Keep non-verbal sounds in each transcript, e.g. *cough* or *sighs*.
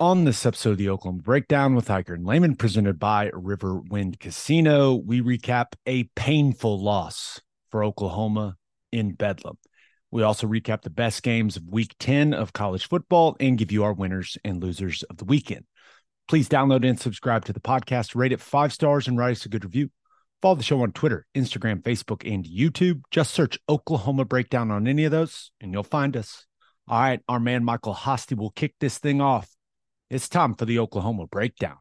On this episode of the Oklahoma Breakdown with Ikard and Lehman, presented by Riverwind Casino, we recap a painful loss for Oklahoma in Bedlam. We also recap the best games of week 10 of college football and give you our winners and losers of the weekend. Please download and subscribe to the podcast, rate it five stars, and write us a good review. Follow the show on Twitter, Instagram, Facebook, and YouTube. Just search Oklahoma Breakdown on any of those, and you'll find us. All right, our man Michael Hosty will kick this thing off. It's time for the Oklahoma Breakdown.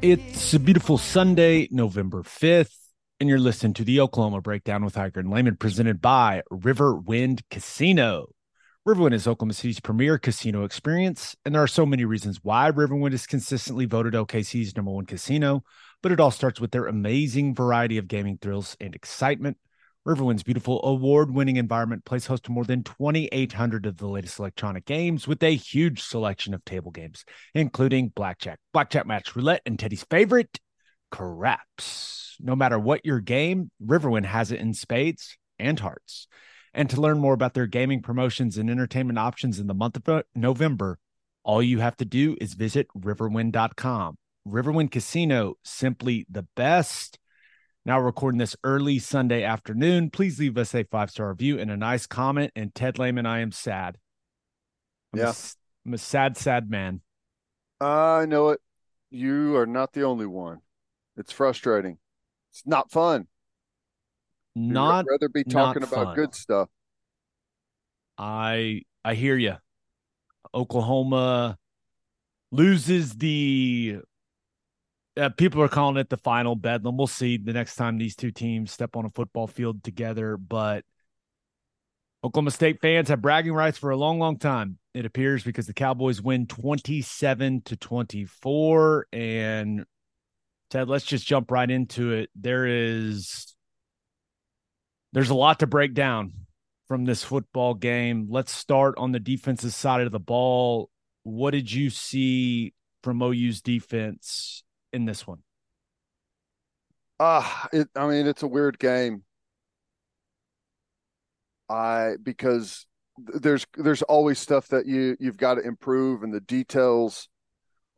It's a beautiful Sunday, November 5th, and you're listening to the Oklahoma Breakdown with Ikard and Lehman, presented by Riverwind Casino. Riverwind is Oklahoma City's premier casino experience, and there are so many reasons why Riverwind is consistently voted OKC's number one casino, but it all starts with their amazing variety of gaming thrills and excitement. Riverwind's beautiful award winning environment plays host to more than 2,800 of the latest electronic games with a huge selection of table games, including blackjack, blackjack match, roulette, and Teddy's favorite, craps. No matter what your game, Riverwind has it in spades and hearts. And to learn more about their gaming promotions and entertainment options in the month of November, all you have to do is visit riverwind.com. Riverwind Casino, simply the best. Now, recording this early Sunday afternoon. Please leave us a five star review and a nice comment. And Ted Lehman, I am sad. I'm, a, Yeah. s- I'm a sad, sad man. I know it. You are not the only one. It's frustrating. It's not fun. You'd Not rather be talking about fun. good stuff. I I hear you. Oklahoma loses the. Uh, people are calling it the final bedlam. We'll see the next time these two teams step on a football field together. But Oklahoma State fans have bragging rights for a long, long time. It appears because the Cowboys win twenty-seven to twenty-four. And Ted, let's just jump right into it. There is there's a lot to break down from this football game. Let's start on the defensive side of the ball. What did you see from OU's defense in this one? Ah, it. I mean, it's a weird game. I because there's there's always stuff that you you've got to improve, and the details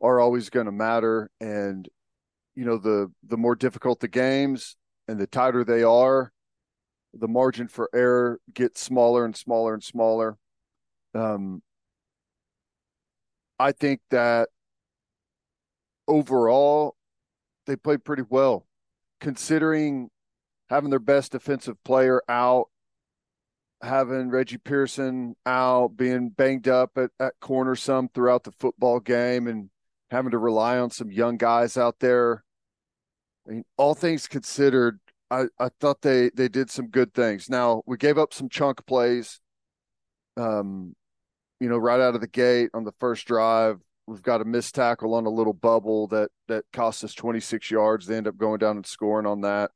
are always going to matter. And you know, the the more difficult the games and the tighter they are, the margin for error gets smaller and smaller and smaller. Um, I think that overall they played pretty well, considering having their best defensive player out, having Reggie Pearson out, being banged up at, at corner some throughout the football game, and having to rely on some young guys out there. I mean, all things considered, I, I thought they they did some good things. Now we gave up some chunk plays. Um, you know, right out of the gate on the first drive, we've got a missed tackle on a little bubble that that cost us 26 yards. They end up going down and scoring on that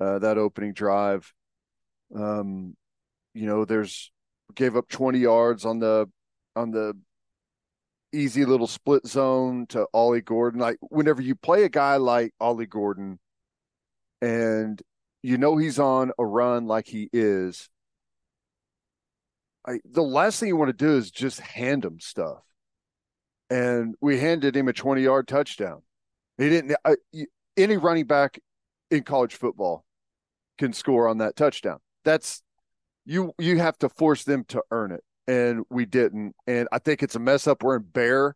uh, that opening drive. Um, you know, there's gave up 20 yards on the on the easy little split zone to Ollie Gordon. Like whenever you play a guy like Ollie Gordon, and you know he's on a run like he is, I, the last thing you want to do is just hand him stuff. And we handed him a 20 yard touchdown. He didn't, any running back in college football can score on that touchdown. That's, you, you have to force them to earn it. And we didn't. And I think it's a mess up. We're in bear.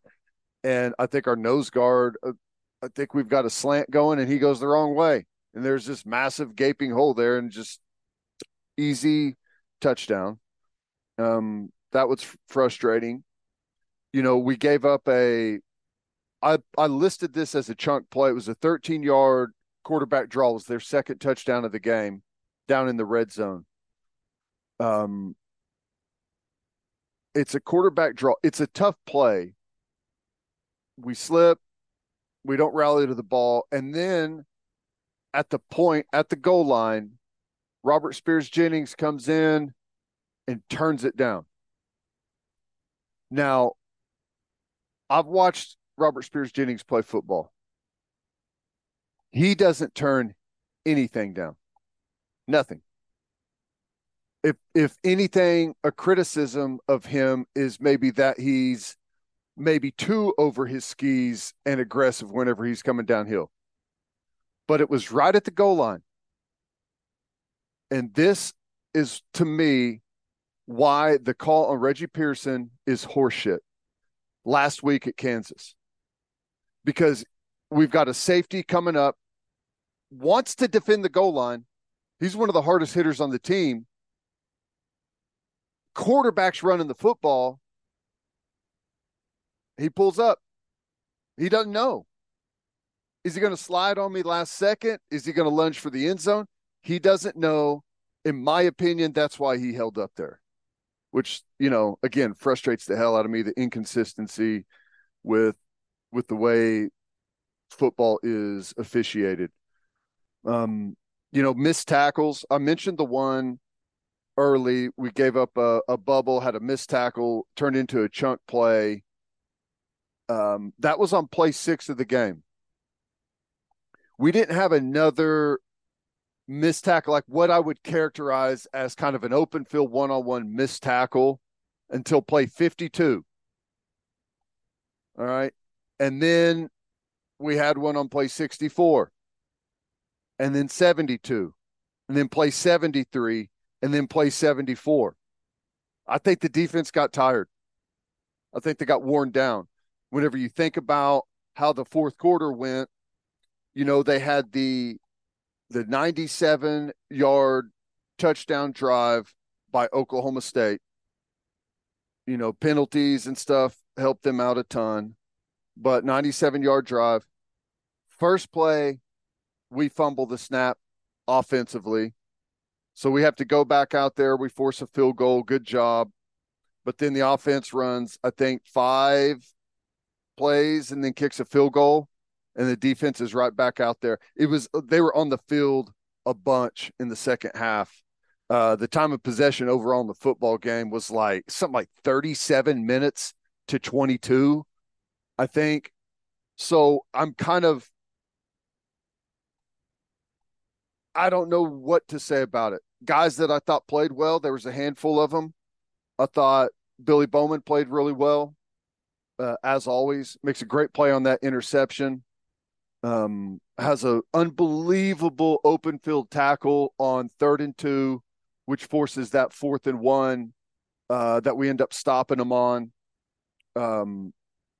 And I think our nose guard, uh, I think we've got a slant going and he goes the wrong way. And there's this massive gaping hole there and just easy touchdown. Um, that was frustrating. You know, we gave up a. I I listed this as a chunk play. It was a 13 yard quarterback draw It was their second touchdown of the game down in the red zone. Um, it's a quarterback draw. It's a tough play. We slip, we don't rally to the ball, and then at the point at the goal line, Robert Spears Jennings comes in and turns it down. Now, I've watched Robert Spears Jennings play football. He doesn't turn anything down. Nothing. If if anything, a criticism of him is maybe that he's maybe too over his skis and aggressive whenever he's coming downhill. But it was right at the goal line. And this is to me why the call on Reggie Pearson is horseshit last week at Kansas. Because we've got a safety coming up, wants to defend the goal line. He's one of the hardest hitters on the team. Quarterback's running the football. He pulls up. He doesn't know. Is he going to slide on me last second? Is he going to lunge for the end zone? He doesn't know. In my opinion, that's why he held up there, which, you know, again, frustrates the hell out of me the inconsistency with with the way football is officiated. Um, you know, missed tackles. I mentioned the one early. We gave up a, a bubble, had a missed tackle, turned into a chunk play. Um, that was on play six of the game. We didn't have another missed tackle, like what I would characterize as kind of an open field one on one missed tackle until play 52. All right. And then we had one on play 64 and then 72 and then play 73 and then play 74. I think the defense got tired. I think they got worn down. Whenever you think about how the fourth quarter went, you know, they had the the 97 yard touchdown drive by Oklahoma State. You know, penalties and stuff helped them out a ton, but 97 yard drive. First play, we fumble the snap offensively. So we have to go back out there. We force a field goal. Good job. But then the offense runs, I think, five plays and then kicks a field goal and the defense is right back out there. It was they were on the field a bunch in the second half. Uh, the time of possession overall in the football game was like something like 37 minutes to 22, I think. So I'm kind of I don't know what to say about it. Guys that I thought played well, there was a handful of them. I thought Billy Bowman played really well, uh, as always. Makes a great play on that interception um, has an unbelievable open field tackle on third and two, which forces that fourth and one uh, that we end up stopping them on. Um,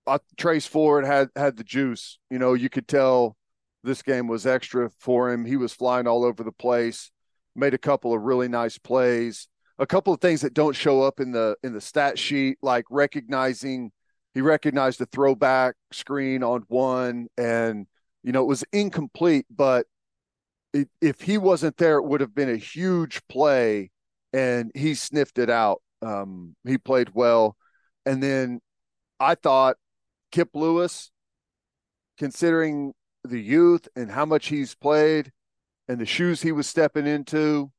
uh, Trace Ford had had the juice. You know, you could tell this game was extra for him. He was flying all over the place. Made a couple of really nice plays. A couple of things that don't show up in the in the stat sheet, like recognizing he recognized the throwback screen on one and you know, it was incomplete, but it, if he wasn't there, it would have been a huge play, and he sniffed it out. Um, he played well, and then I thought Kip Lewis, considering the youth and how much he's played and the shoes he was stepping into,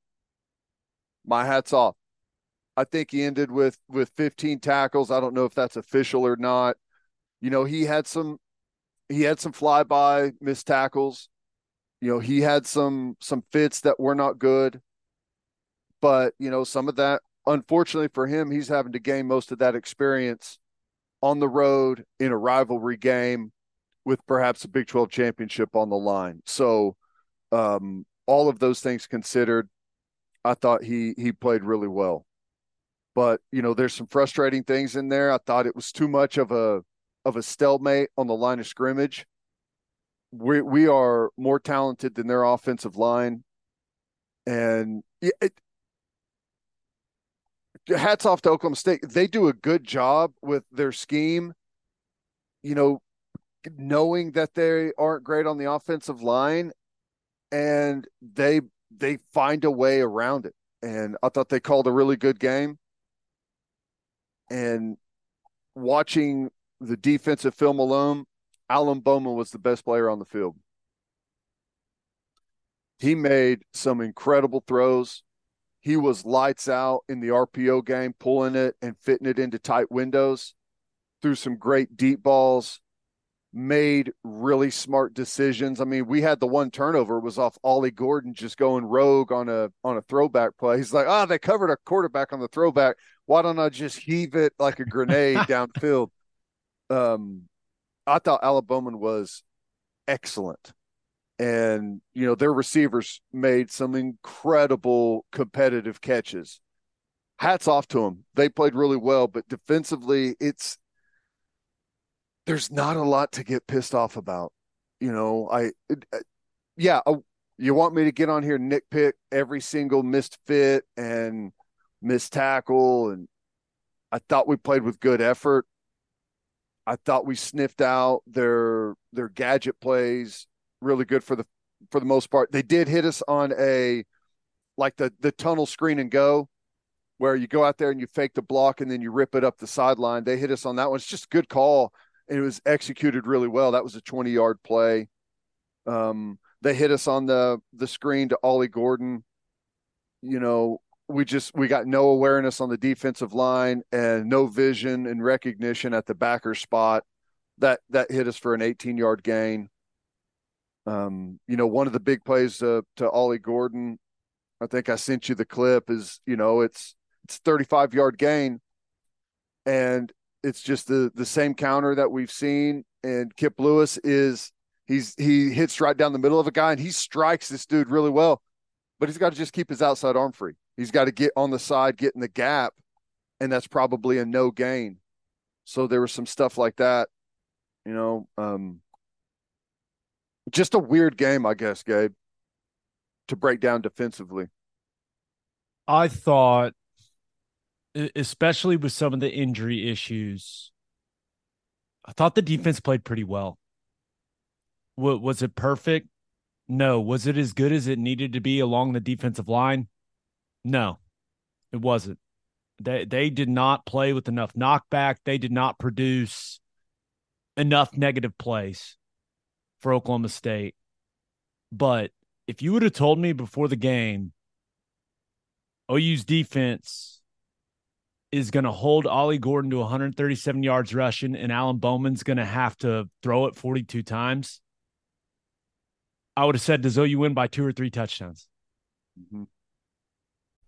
my hats off. I think he ended with with 15 tackles. I don't know if that's official or not. You know, he had some he had some flyby missed tackles. You know, he had some some fits that were not good. But, you know, some of that unfortunately for him, he's having to gain most of that experience on the road in a rivalry game with perhaps a Big 12 championship on the line. So, um, all of those things considered, I thought he he played really well. But, you know, there's some frustrating things in there. I thought it was too much of a of a stalemate on the line of scrimmage. We we are more talented than their offensive line, and it, hats off to Oklahoma State. They do a good job with their scheme. You know, knowing that they aren't great on the offensive line, and they they find a way around it. And I thought they called a really good game. And watching the defensive film alone, Alan Bowman was the best player on the field. He made some incredible throws. He was lights out in the RPO game, pulling it and fitting it into tight windows, threw some great deep balls, made really smart decisions. I mean, we had the one turnover was off Ollie Gordon just going rogue on a on a throwback play. He's like, "Ah, oh, they covered a quarterback on the throwback. Why don't I just heave it like a grenade *laughs* downfield?" Um, I thought Alan Bowman was excellent. And, you know, their receivers made some incredible competitive catches. Hats off to them. They played really well, but defensively, it's there's not a lot to get pissed off about. You know, I, it, uh, yeah, uh, you want me to get on here nitpick every single missed fit and missed tackle, and I thought we played with good effort. I thought we sniffed out their their gadget plays really good for the for the most part. They did hit us on a like the the tunnel screen and go where you go out there and you fake the block and then you rip it up the sideline. They hit us on that one. It's just a good call and it was executed really well. That was a 20 yard play. Um, they hit us on the the screen to Ollie Gordon. You know, we just we got no awareness on the defensive line and no vision and recognition at the backer spot. That that hit us for an 18 yard gain. Um, you know, one of the big plays to to Ollie Gordon, I think I sent you the clip. Is you know it's it's 35 yard gain, and it's just the the same counter that we've seen. And Kip Lewis is he's he hits right down the middle of a guy and he strikes this dude really well, but he's got to just keep his outside arm free. He's got to get on the side, get in the gap, and that's probably a no gain. So there was some stuff like that, you know. Um, just a weird game, I guess, Gabe, to break down defensively. I thought especially with some of the injury issues. I thought the defense played pretty well. Was it perfect? No. Was it as good as it needed to be along the defensive line? No, it wasn't. They they did not play with enough knockback. They did not produce enough negative plays for Oklahoma State. But if you would have told me before the game, OU's defense is going to hold Ollie Gordon to 137 yards rushing, and Alan Bowman's going to have to throw it 42 times. I would have said, does OU win by two or three touchdowns? Mm-hmm.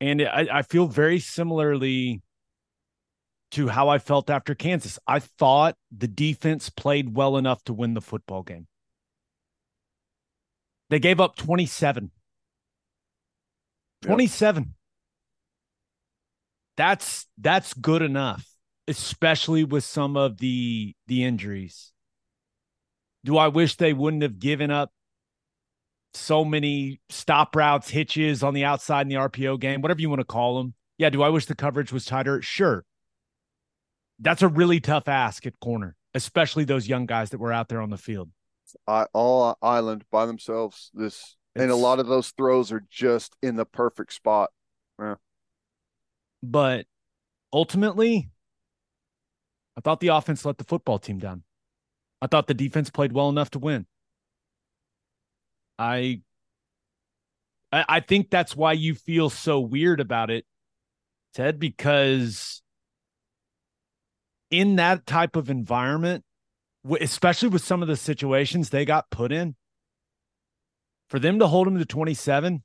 And I, I feel very similarly to how I felt after Kansas. I thought the defense played well enough to win the football game. They gave up 27. 27. Yep. That's that's good enough, especially with some of the the injuries. Do I wish they wouldn't have given up so many stop routes, hitches on the outside in the RPO game, whatever you want to call them. Yeah, do I wish the coverage was tighter? Sure. That's a really tough ask at corner, especially those young guys that were out there on the field. all island by themselves. This it's, and a lot of those throws are just in the perfect spot. Yeah. But ultimately, I thought the offense let the football team down. I thought the defense played well enough to win. I I think that's why you feel so weird about it, Ted, because in that type of environment, especially with some of the situations they got put in, for them to hold them to 27,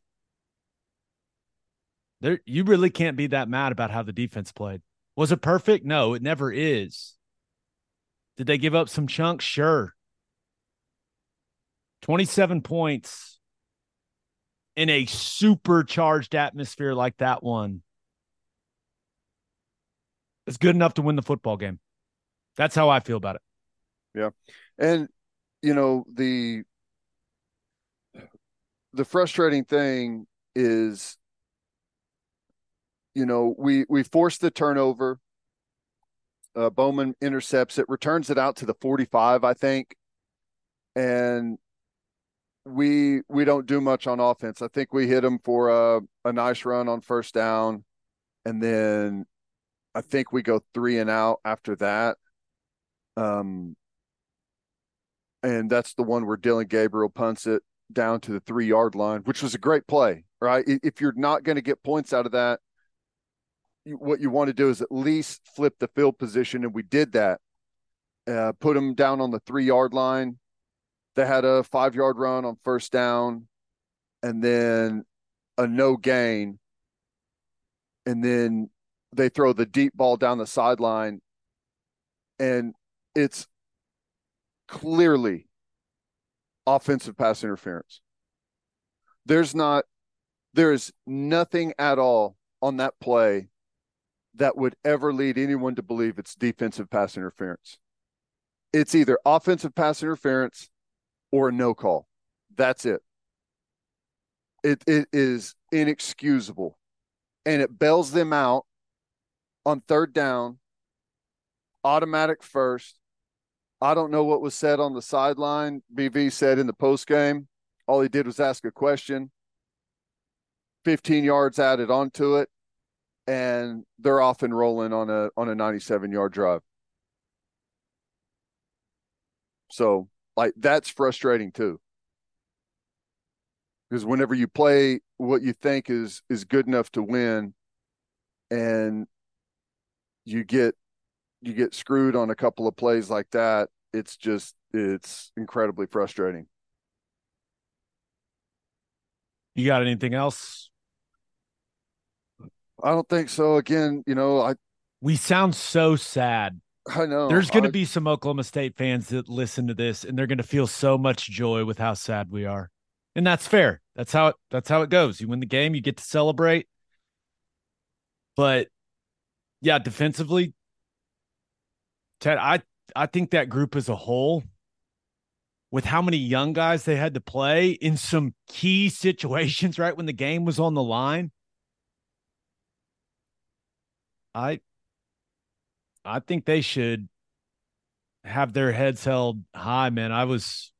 there you really can't be that mad about how the defense played. Was it perfect? No, it never is. Did they give up some chunks? Sure. 27 points in a supercharged atmosphere like that one is good enough to win the football game. That's how I feel about it. Yeah. And you know, the the frustrating thing is you know, we we forced the turnover. Uh, Bowman intercepts it, returns it out to the 45, I think. And we we don't do much on offense. I think we hit them for a, a nice run on first down, and then I think we go three and out after that. Um, and that's the one where Dillon Gabriel punts it down to the three yard line, which was a great play, right? If you're not going to get points out of that, what you want to do is at least flip the field position, and we did that. Uh, put them down on the three yard line. They had a five yard run on first down, and then a no gain, and then they throw the deep ball down the sideline, and it's clearly offensive pass interference. There's not, there is nothing at all on that play that would ever lead anyone to believe it's defensive pass interference. It's either offensive pass interference or a no call. That's it. It it is inexcusable. And it bails them out on third down, automatic first. I don't know what was said on the sideline. BV said in the post game, all he did was ask a question. 15 yards added onto it and they're off and rolling on a on a 97 yard drive. So like that's frustrating too. Because whenever you play what you think is is good enough to win and you get you get screwed on a couple of plays like that, it's just it's incredibly frustrating. You got anything else I don't think so. Again, you know, I we sound so sad. I know there's going to I, be some Oklahoma State fans that listen to this and they're going to feel so much joy with how sad we are. And that's fair. That's how it that's how it goes. You win the game, you get to celebrate. But yeah, defensively Ted, I I think that group as a whole with how many young guys they had to play in some key *laughs* situations right when the game was on the line I I think they should have their heads held high, man. I was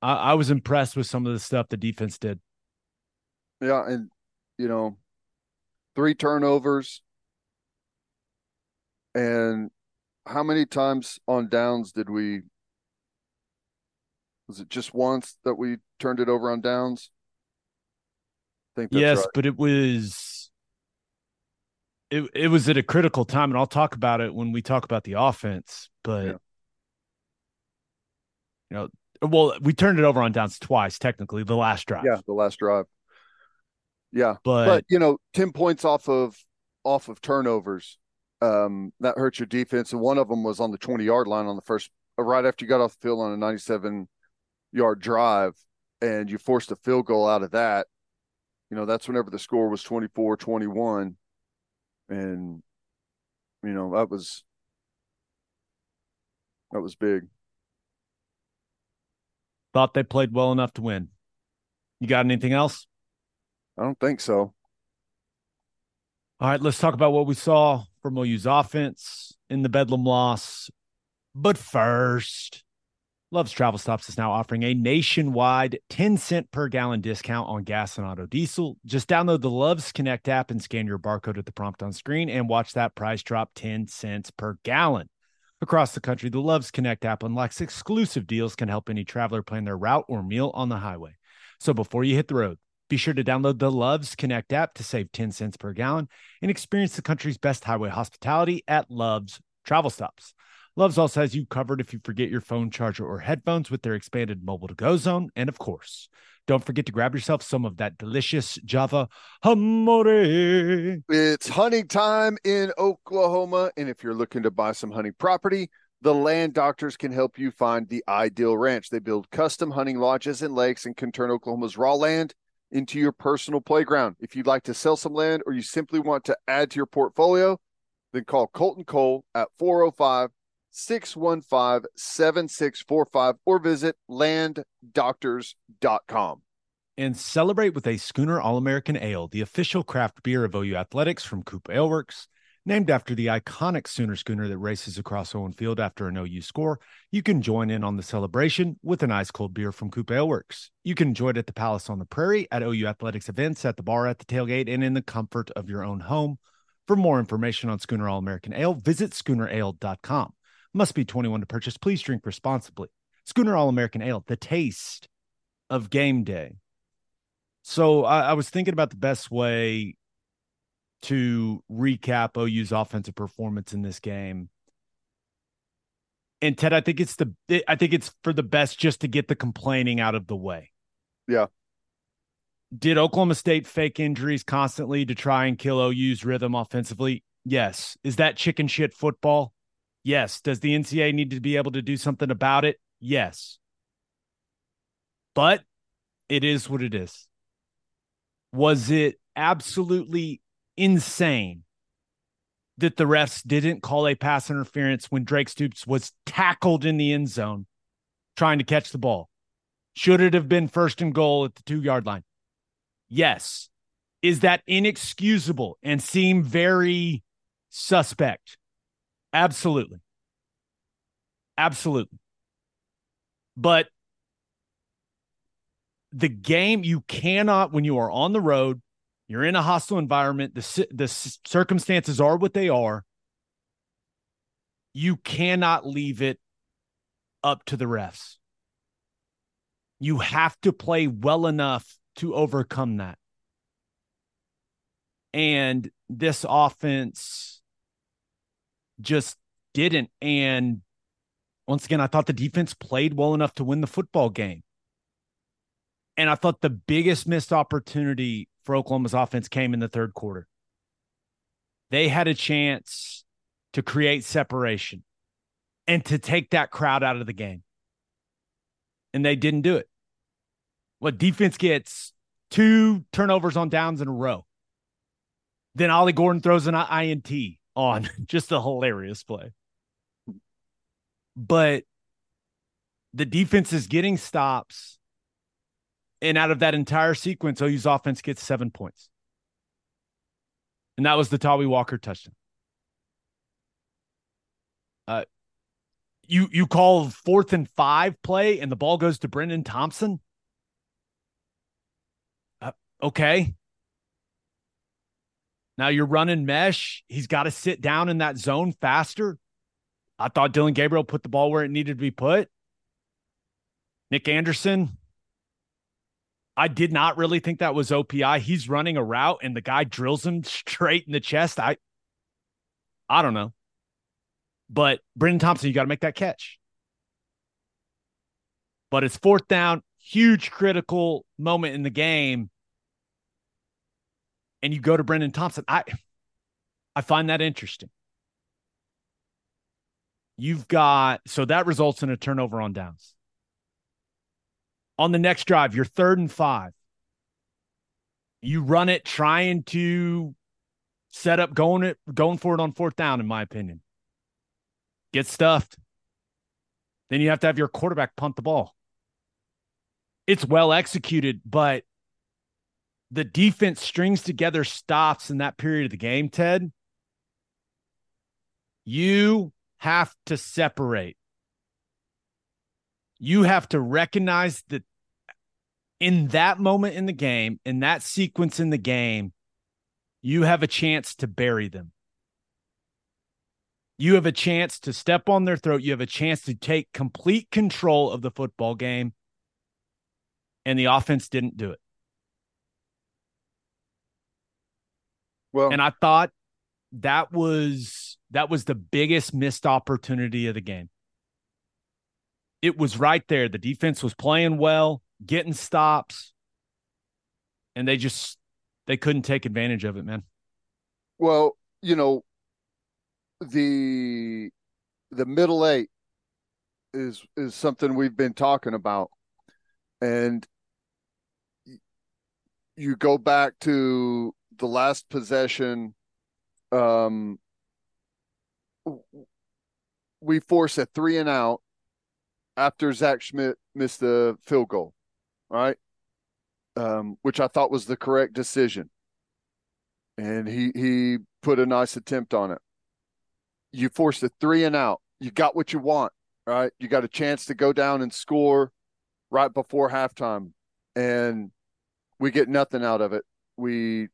I, I was impressed with some of the stuff the defense did. Yeah, and you know, three turnovers. And how many times on downs did we was it just once that we turned it over on downs? I think yes, right. but it was it it was at a critical time, and I'll talk about it when we talk about the offense. But yeah. you know, well, we turned it over on downs twice, technically, the last drive. Yeah, the last drive. Yeah, but, but you know, ten points off of off of turnovers, um, that hurts your defense, and one of them was on the twenty yard line on the first, right after you got off the field on a ninety seven yard drive, and you forced a field goal out of that. You know, that's whenever the score was 24 21 and you know that was that was big. Thought they played well enough to win. You got anything else? I don't think so. All right, let's talk about what we saw from OU's offense in the Bedlam loss. But first, Love's Travel Stops is now offering a nationwide 10 cent per gallon discount on gas and auto diesel. Just download the Love's Connect app and scan your barcode at the prompt on screen and watch that price drop 10 cents per gallon. Across the country, the Loves Connect app unlocks exclusive deals can help any traveler plan their route or meal on the highway. So before you hit the road, be sure to download the Loves Connect app to save 10 cents per gallon and experience the country's best highway hospitality at Love's Travel Stops. Love's also has you covered if you forget your phone charger or headphones with their expanded mobile to go zone. And of course, don't forget to grab yourself some of that delicious Java Hamore. It's hunting time in Oklahoma. And if you're looking to buy some hunting property, the Land Doctors can help you find the ideal ranch. They build custom hunting lodges and lakes and can turn Oklahoma's raw land into your personal playground. If you'd like to sell some land or you simply want to add to your portfolio, then call Colton Cole at 405 615 7645 or visit landdoctors.com. And celebrate with a Schooner All American Ale, the official craft beer of OU Athletics from Coop Ale Works. Named after the iconic Sooner schooner that races across Owen Field after an OU score, you can join in on the celebration with an ice cold beer from Coop Ale Works. You can enjoy it at the Palace on the Prairie, at OU Athletics events, at the bar, at the tailgate, and in the comfort of your own home. For more information on Schooner All American Ale, visit schoonerale.com. Must be 21 to purchase. Please drink responsibly. Schooner All American Ale, the taste of game day. So I, I was thinking about the best way to recap OU's offensive performance in this game. And Ted, I think it's the I think it's for the best just to get the complaining out of the way. Yeah. Did Oklahoma State fake injuries constantly to try and kill OU's rhythm offensively? Yes. Is that chicken shit football? Yes. Does the NCAA need to be able to do something about it? Yes. But it is what it is. Was it absolutely insane that the refs didn't call a pass interference when Drake Stoops was tackled in the end zone trying to catch the ball. Should it have been first and goal at the two yard line? Yes. Is that inexcusable and seem very suspect? Absolutely. Absolutely. But the game, you cannot, when you are on the road, you're in a hostile environment. The, the circumstances are what they are. You cannot leave it up to the refs. You have to play well enough to overcome that. And this offense just didn't. And once again, I thought the defense played well enough to win the football game. And I thought the biggest missed opportunity for Oklahoma's offense came in the third quarter. They had a chance to create separation and to take that crowd out of the game. And they didn't do it. What defense gets two turnovers on downs in a row. Then Ollie Gordon throws an INT on *laughs* just a hilarious play. But the defense is getting stops and out of that entire sequence, OU's offense gets seven points. And that was the Tawee Walker touchdown. Uh, you you call fourth and five play, and the ball goes to Brenen Thompson. Uh, okay. Now you're running mesh. He's got to sit down in that zone faster. I thought Dillon Gabriel put the ball where it needed to be put. Nic Anderson, I did not really think that was OPI. He's running a route and the guy drills him *laughs* straight in the chest. I I don't know. But Brenen Thompson, you got to make that catch. But it's fourth down, huge critical moment in the game. And you go to Brenen Thompson. I I find that interesting. You've got so that results in a turnover on downs on the next drive, you're third and five. You run it trying to set up going it going for it on fourth down, in my opinion. Get stuffed. Then you have to have your quarterback punt the ball. It's well executed, but the defense strings together stops in that period of the game, Ted. You have to separate you have to recognize that in that moment in the game, in that sequence in the game, you have a chance to bury them. You have a chance to step on their throat. You have a chance to take complete control of the football game. And the offense didn't do it. Well, And I thought that was that was the biggest missed opportunity of the game. It was right there. The defense was playing well, getting stops, and they just they couldn't take advantage of it, man. well, you know, the the middle eight is is something we've been talking about, and you go back to the last possession. Um, we force a three and out after Zach Schmit missed the field goal, right? Um, which I thought was the correct decision. And he he put a nice attempt on it. You forced a three and out. You got what you want, right? You got a chance to go down and score right before halftime. And we get nothing out of it. We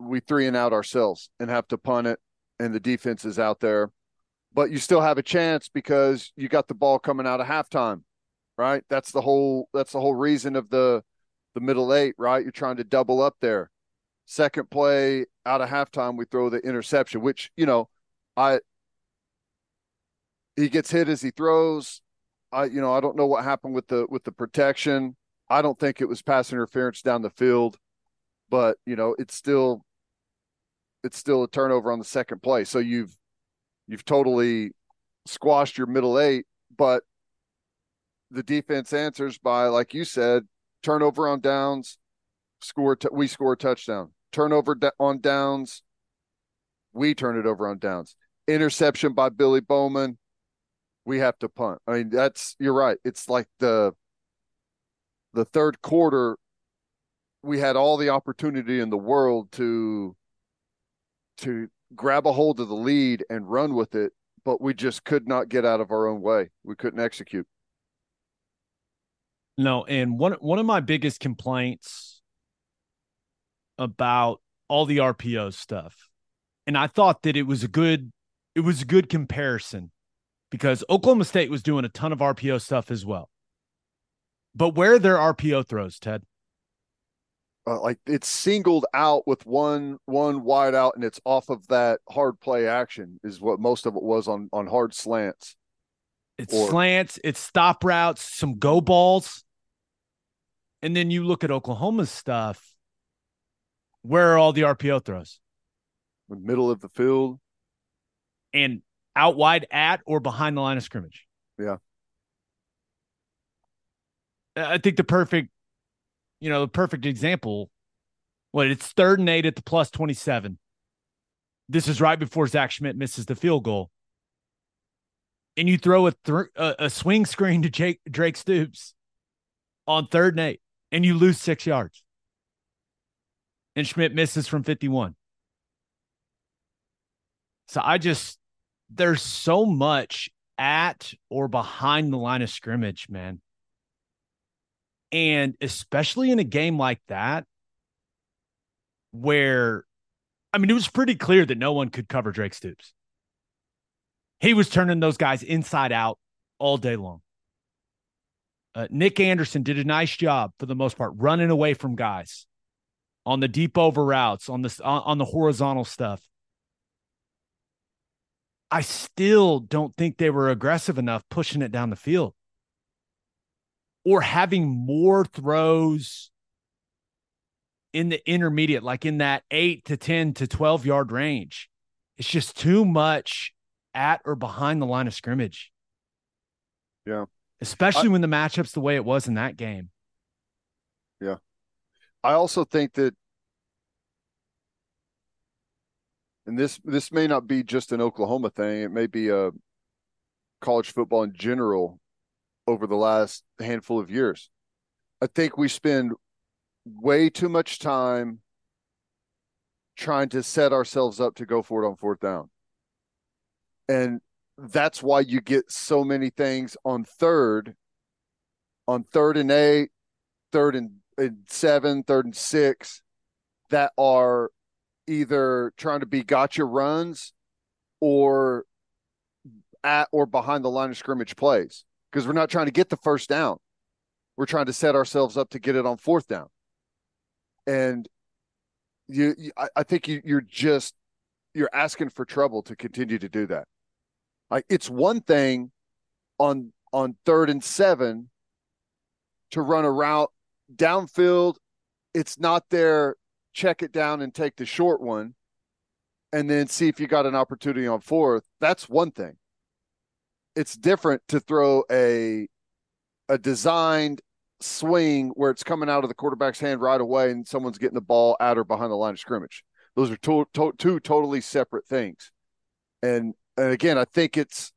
we three and out ourselves and have to punt it and the defense is out there but you still have a chance because you got the ball coming out of halftime, right? That's the whole that's the whole reason of the the middle eight, right? You're trying to double up there. Second play out of halftime, we throw the interception, which you know, I he gets hit as he throws. I you know I don't know what happened with the with the protection. I don't think it was pass interference down the field, but you know it's still it's still a turnover on the second play. So you've you've totally squashed your middle eight, but the defense answers by, like you said, turnover on downs, score. T- we score a touchdown. Turnover da- on downs, we turn it over on downs. Interception by Billy Bowman, we have to punt. I mean, that's you're right. It's like the the third quarter. We had all the opportunity in the world to to grab a hold of the lead and run with it, but we just could not get out of our own way. We couldn't execute. No, and one one of my biggest complaints about all the RPO stuff, and I thought that it was a good it was a good comparison because Oklahoma State was doing a ton of RPO stuff as well. But where their RPO throws, Ted? Uh, like it's singled out with one one wide out, and it's off of that hard play action is what most of it was on on hard slants. It's Or- slants, it's stop routes, some go balls. And then you look at Oklahoma's stuff. Where are all the RPO throws? The middle of the field. And out wide at or behind the line of scrimmage. Yeah. I think the perfect, you know, the perfect example. What it's third and eight at the plus 27. This is right before Zach Schmit misses the field goal. And you throw a, a, a swing screen to Jake, Drake Stoops on third and eight, and you lose six yards. And Schmit misses from 51. So I just, there's so much at or behind the line of scrimmage, man. And especially in a game like that, where, I mean, it was pretty clear that no one could cover Drake Stoops. He was turning those guys inside out all day long. Uh, Nic Anderson did a nice job for the most part, running away from guys on the deep over routes, on the on, on the horizontal stuff. I still don't think they were aggressive enough pushing it down the field or having more throws in the intermediate, like in that eight to 10 to 12 yard range. It's just too much at or behind the line of scrimmage. Yeah. Especially when the matchup's the way it was in that game. Yeah. I also think that, and this this may not be just an Oklahoma thing. It may be a college football in general over the last handful of years. I think we spend way too much time trying to set ourselves up to go for it on fourth down. And that's why you get so many things on third, on third and eight, third and, and seven, third and six that are either trying to be gotcha runs or at or behind the line of scrimmage plays because we're not trying to get the first down. We're trying to set ourselves up to get it on fourth down. And you, you I, I think you, you're just you're asking for trouble to continue to do that. Like it's one thing on on third and seven to run a route downfield. It's not there. Check it down and take the short one, and then see if you got an opportunity on fourth. That's one thing. It's different to throw a a designed swing where it's coming out of the quarterback's hand right away and someone's getting the ball at or behind the line of scrimmage. Those are to, to, two totally separate things. And and again, I think it's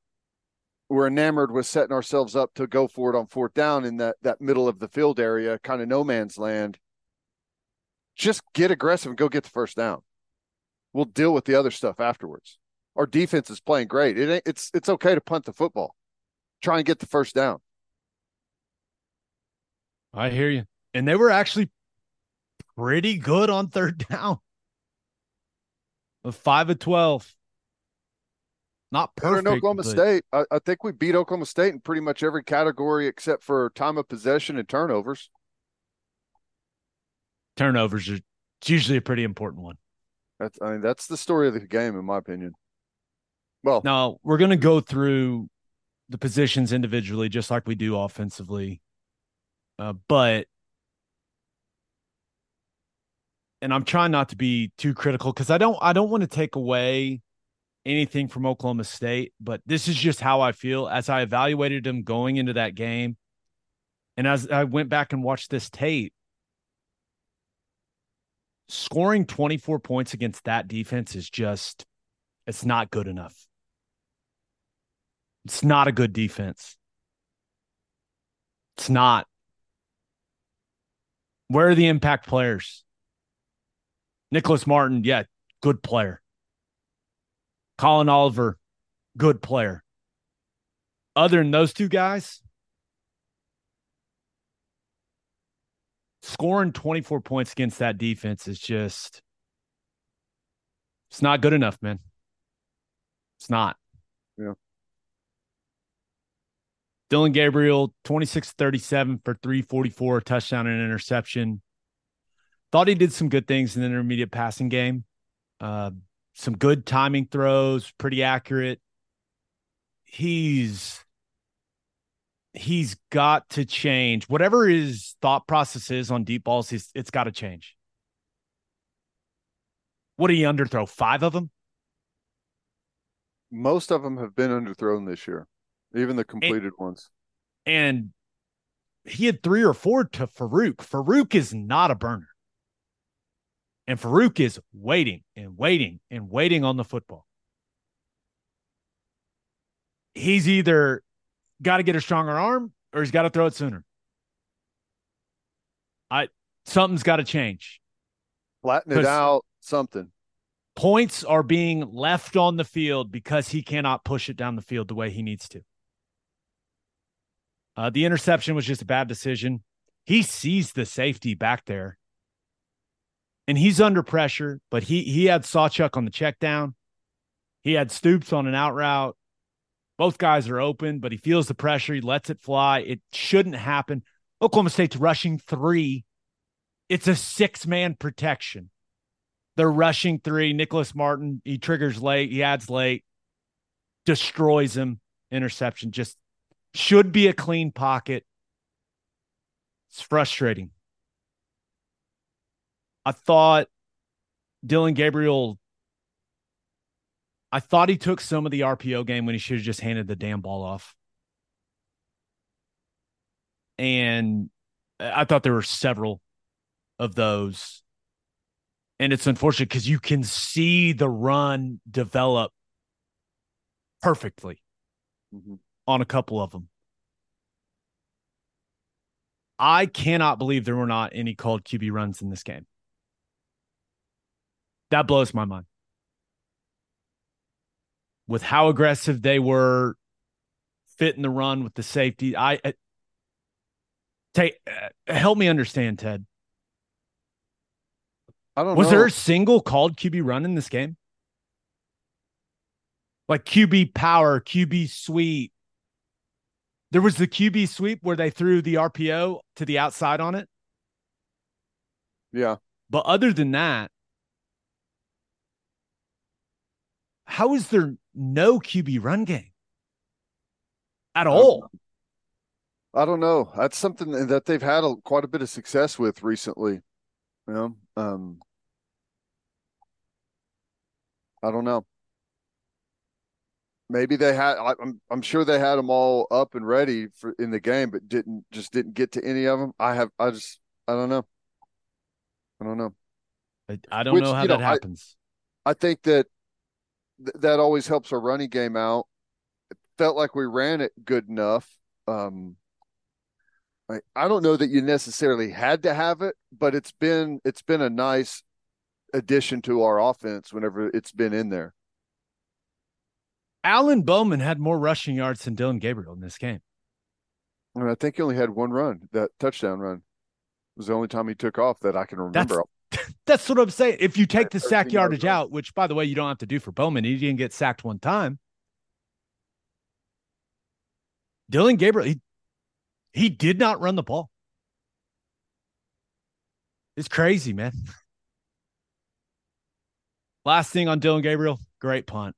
we're enamored with setting ourselves up to go for it on fourth down in that that middle of the field area, kind of no man's land. Just get aggressive and go get the first down. We'll deal with the other stuff afterwards. Our defense is playing great. It it's it's okay to punt the football. Try and get the first down. I hear you. And they were actually pretty good on third *laughs* down. With five of twelve. Not perfect. Better Oklahoma but... State. I, I, think we beat Oklahoma State in pretty much every category except for time of possession and turnovers. Turnovers are usually a pretty important one. That's I mean that's the story of the game in my opinion. Well, now we're going to go through the positions individually, just like we do offensively. Uh, but and I'm trying not to be too critical because I don't I don't want to take away anything from Oklahoma State, but this is just how I feel as I evaluated them going into that game. And as I went back and watched this tape, scoring 24 points against that defense is just it's not good enough. It's not a good defense. It's not. Where are the impact players? Nicholas Martin, yeah, good player. Collin Oliver, good player. Other than those two guys, scoring 24 points against that defense is just it's not good enough, man. It's not. Yeah. Dillon Gabriel, 26 37 for 344, touchdown and interception. Thought he did some good things in the intermediate passing game. Uh, some good timing throws, pretty accurate. He's he's got to change. Whatever his thought process is on deep balls, he's, it's got to change. What did he underthrow? Five of them? Most of them have been underthrown this year even the completed and, ones. And he had three or four to Farooq. Farooq is not a burner. And Farooq is waiting and waiting and waiting on the football. He's either got to get a stronger arm or he's got to throw it sooner. I something's got to change. Flatten it out, something. Points are being left on the field because he cannot push it down the field the way he needs to. Uh, the interception was just a bad decision. He sees the safety back there, and he's under pressure. But he he had Sawchuk on the check down. He had Stoops on an out route. Both guys are open, but he feels the pressure. He lets it fly. It shouldn't happen. Oklahoma State's rushing three. It's a six man protection. They're rushing three. Nicholas Martin, he triggers late. He adds late, destroys him. Interception. Just should be a clean pocket. It's frustrating. I thought Dillon Gabriel, I thought he took some of the RPO game when he should have just handed the damn ball off. And I thought there were several of those. And it's unfortunate because you can see the run develop perfectly. Mm-hmm on a couple of them. I cannot believe there were not any called QB runs in this game. That blows my mind. With how aggressive they were fitting the run with the safety, I uh, take uh, help me understand, Ted. I don't Was know. there a single called QB run in this game? Like QB power, QB sweep. There was the QB sweep where they threw the RPO to the outside on it. Yeah. But other than that, how is there no QB run game at all? I don't know. That's something that they've had a, quite a bit of success with recently. You know, um, I don't know. Maybe they had. I, I'm I'm sure they had them all up and ready for in the game, but didn't just didn't get to any of them. I have. I just. I don't know. I don't know. I, I don't Which, know how you know, that happens. I think that th- that always helps our running game out. It felt like we ran it good enough. Um, I, I don't know that you necessarily had to have it, but it's been it's been a nice addition to our offense whenever it's been in there. Alan Bowman had more rushing yards than Dillon Gabriel in this game. And I think he only had one run, that touchdown run. It was the only time he took off that I can remember. That's *laughs* what I'm saying. If you take the sack yardage out, which by the way, you don't have to do for Bowman, he didn't get sacked one time. Dillon Gabriel, he, he did not run the ball. It's crazy, man. *laughs* Last thing on Dillon Gabriel, great punt.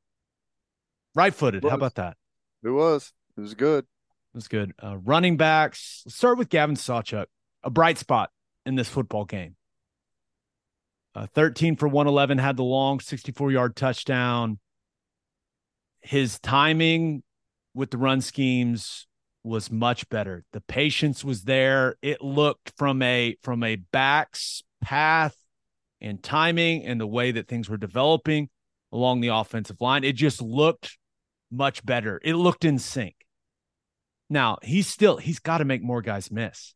Right footed. How about that? It was. It was good. It was good. Uh, running backs. Let's start with Gavin Sawchuk, a bright spot in this football game. Uh, 13 for 111, had the long 64 yard touchdown. His timing with the run schemes was much better. The patience was there. It looked from a from a backs path and timing and the way that things were developing along the offensive line. It just looked much better. It looked in sync. Now, he's still he's got to make more guys miss.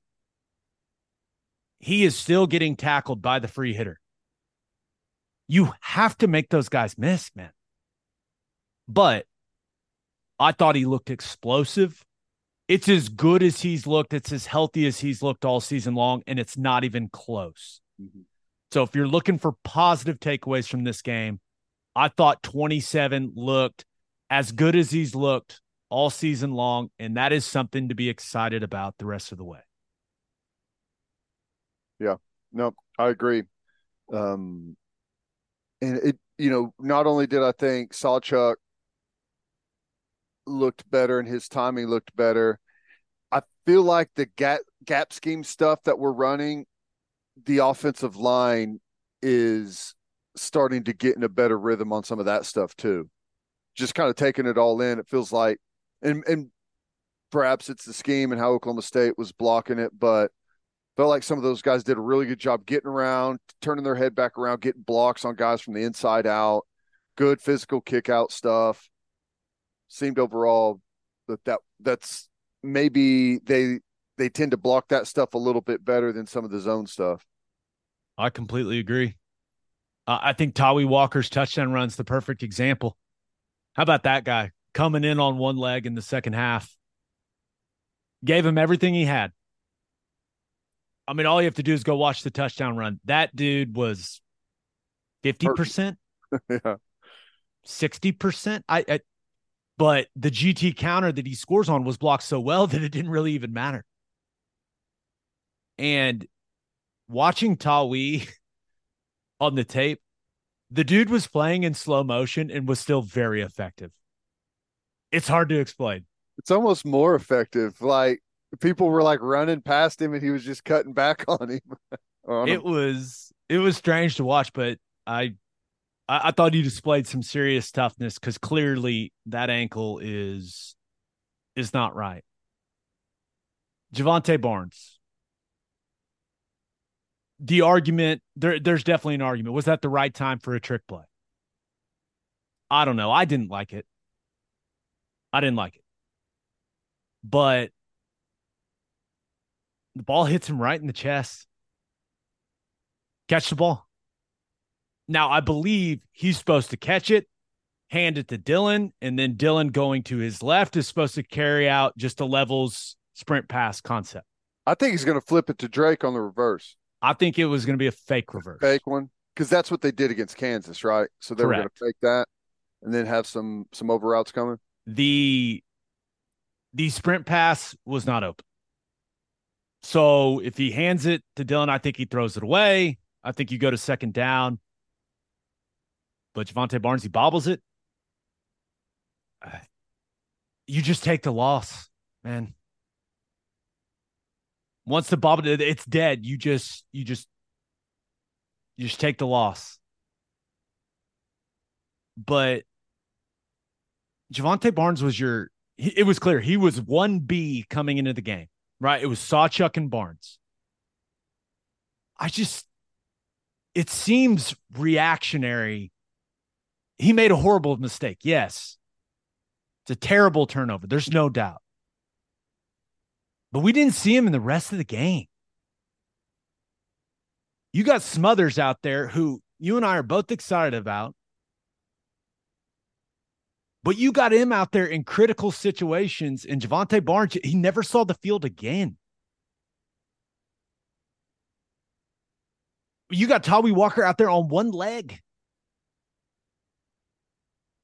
He is still getting tackled by the free hitter. You have to make those guys miss, man. But I thought he looked explosive. It's as good as he's looked. It's as healthy as he's looked all season long, and it's not even close. Mhm. So if you're looking for positive takeaways from this game, I thought 27 looked as good as he's looked all season long, and that is something to be excited about the rest of the way. Yeah. No, I agree. Um, and it, you know, not only did I think Sawchuk looked better and his timing looked better, I feel like the gap gap scheme stuff that we're running, the offensive line is starting to get in a better rhythm on some of that stuff too. Just kind of taking it all in. It feels like, and and perhaps it's the scheme and how Oklahoma State was blocking it, but felt like some of those guys did a really good job getting around, turning their head back around, getting blocks on guys from the inside out. Good physical kick out stuff. Seemed overall that that that's maybe they they tend to block that stuff a little bit better than some of the zone stuff. I completely agree. Uh, I think Tawee Walker's touchdown run's the perfect example. How about that guy coming in on one leg in the second half? Gave him everything he had. I mean, all you have to do is go watch the touchdown run. That dude was 50%, *laughs* yeah. 60%. I, I but the GT counter that he scores on was blocked so well *laughs* that it didn't really even matter. And watching Tawee *laughs* on the tape, the dude was playing in slow motion and was still very effective. It's hard to explain. It's almost more effective. Like people were like running past him and he was just cutting back on him. *laughs* on him. It was it was strange to watch, but I I, I thought he displayed some serious toughness because clearly that ankle is is not right. Jovantae Barnes. The argument there there's definitely an argument. Was that the right time for a trick play? I don't know. I didn't like it. I didn't like it. But the ball hits him right in the chest. Catch the ball. Now, I believe he's supposed to catch it, hand it to Dillon, and then Dillon going to his left is supposed to carry out just a levels sprint pass concept. I think he's going to flip it to Drake on the reverse. I think it was going to be a fake reverse. fake one because that's what they did against Kansas, right? So they were going to fake that. and then have some some over routes coming. The the sprint pass was not open. So if he hands it to Dillon, I think he throws it away. I think you go to second down. But Jovantae Barnes, he bobbles it. Uh, you just take the loss, man. Once the bobble, it's dead. You just, you just, you just take the loss. But Jovantae Barnes was your, it was clear he was 1B coming into the game right? It was Sawchuk and Barnes. I just, it seems reactionary. He made a horrible mistake. Yes. It's a terrible turnover. There's no doubt. But we didn't see him in the rest of the game. You got Smothers out there who you and I are both excited about. But you got him out there in critical situations, and Jovantae Barnes, he never saw the field again. You got Tawee Walker out there on one leg.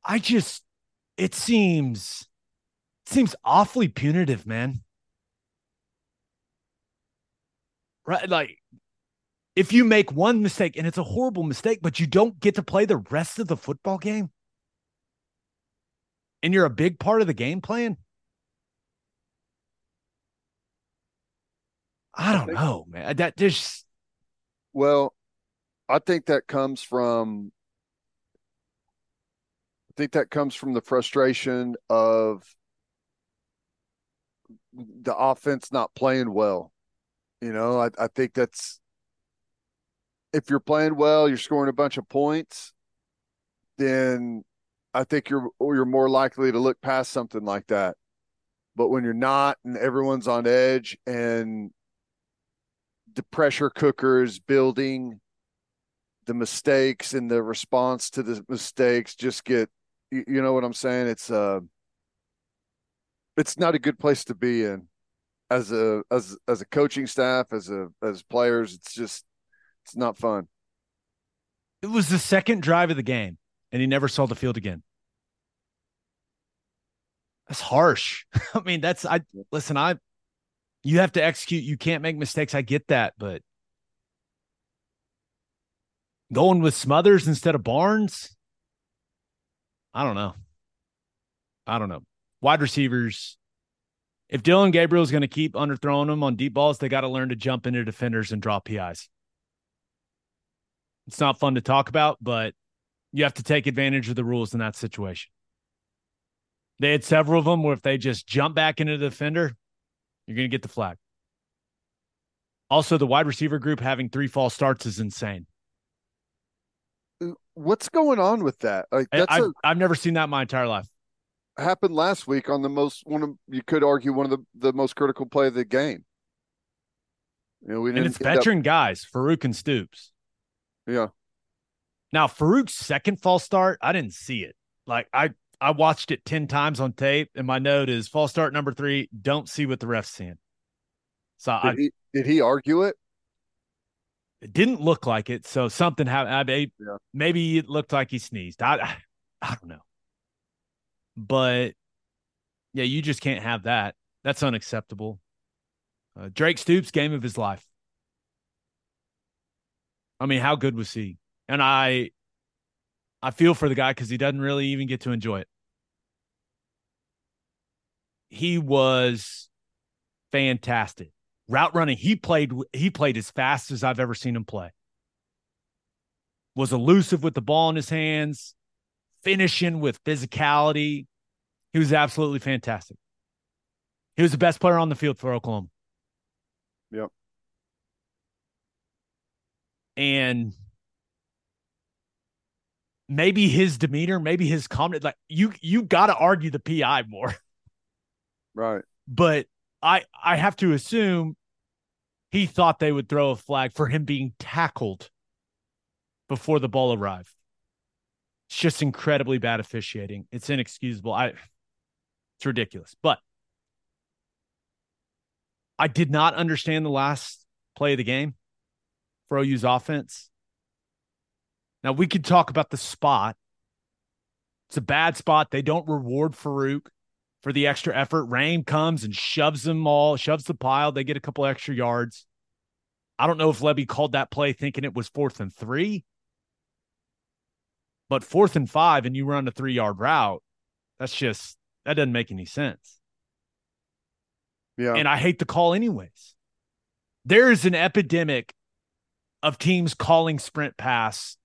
I just, it seems, it seems awfully punitive, man. Right? Like, if you make one mistake, and it's a horrible mistake, but you don't get to play the rest of the football game and you're a big part of the game plan? I don't I think, know, man. That just well, I think that comes from I think that comes from the frustration of the offense not playing well. You know, I, I think that's if you're playing well, you're scoring a bunch of points, then I think you're you're more likely to look past something like that. But when you're not and everyone's on edge and the pressure cooker is building, the mistakes and the response to the mistakes just get you, you know what I'm saying? It's uh it's not a good place to be in as a as as a coaching staff, as a as players. It's just it's not fun. It was the second drive of the game and he never saw the field again. That's harsh. *laughs* I mean, that's I listen, I you have to execute, you can't make mistakes. I get that, but going with Smothers instead of Barnes, I don't know. I don't know. Wide receivers, if Dylan Gabriel is going to keep underthrowing them on deep balls, they got to learn to jump into defenders and drop PIs. It's not fun to talk about, but you have to take advantage of the rules in that situation. They had several of them where if they just jump back into the defender, you're going to get the flag. Also, the wide receiver group having three false starts is insane. What's going on with that? Like that's I've, a, I've never seen that in my entire life. Happened last week on the most one of you could argue one of the, the most critical play of the game. You know, we and it's veteran up... guys, Farooq and Stoops. Yeah. Now Farooq's second false start, I didn't see it. Like I I watched it 10 times on tape, and my note is false start number three, don't see what the ref's seeing. So did, I, he, did he argue it? It didn't look like it. So something happened. Yeah. Maybe it looked like he sneezed. I, I don't know. But yeah, you just can't have that. That's unacceptable. Uh, Drake Stoops, game of his life. I mean, how good was he? And I I feel for the guy because he doesn't really even get to enjoy it. He was fantastic. Route running, he played he played as fast as I've ever seen him play. Was elusive with the ball in his hands, finishing with physicality. He was absolutely fantastic. He was the best player on the field for Oklahoma. Yep. And maybe his demeanor, maybe his comment, like you you got to argue the PI more. *laughs* Right. But I I have to assume he thought they would throw a flag for him being tackled before the ball arrived. It's just incredibly bad officiating. It's inexcusable. I it's ridiculous. But I did not understand the last play of the game for OU's offense. Now we could talk about the spot. It's a bad spot. They don't reward Farooq for the extra effort. Raym comes and shoves them all, shoves the pile. They get a couple extra yards. I don't know if Lebby called that play thinking it was fourth and three, but fourth and five, and you run a three yard route. That's just, that doesn't make any sense. Yeah. And I hate the call, anyways. There is an epidemic of teams calling sprint pass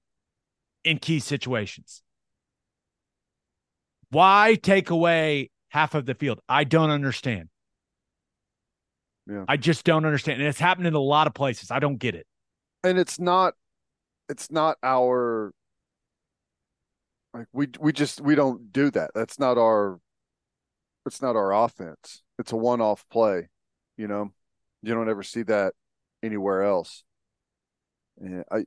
in key situations. Why take away half of the field? I don't understand. Yeah. I just don't understand. And it's happened in a lot of places. I don't get it. and it's not it's not our like we we just we don't do that. That's not our it's not our offense. It's a one-off play, you know. You don't ever see that anywhere else. And I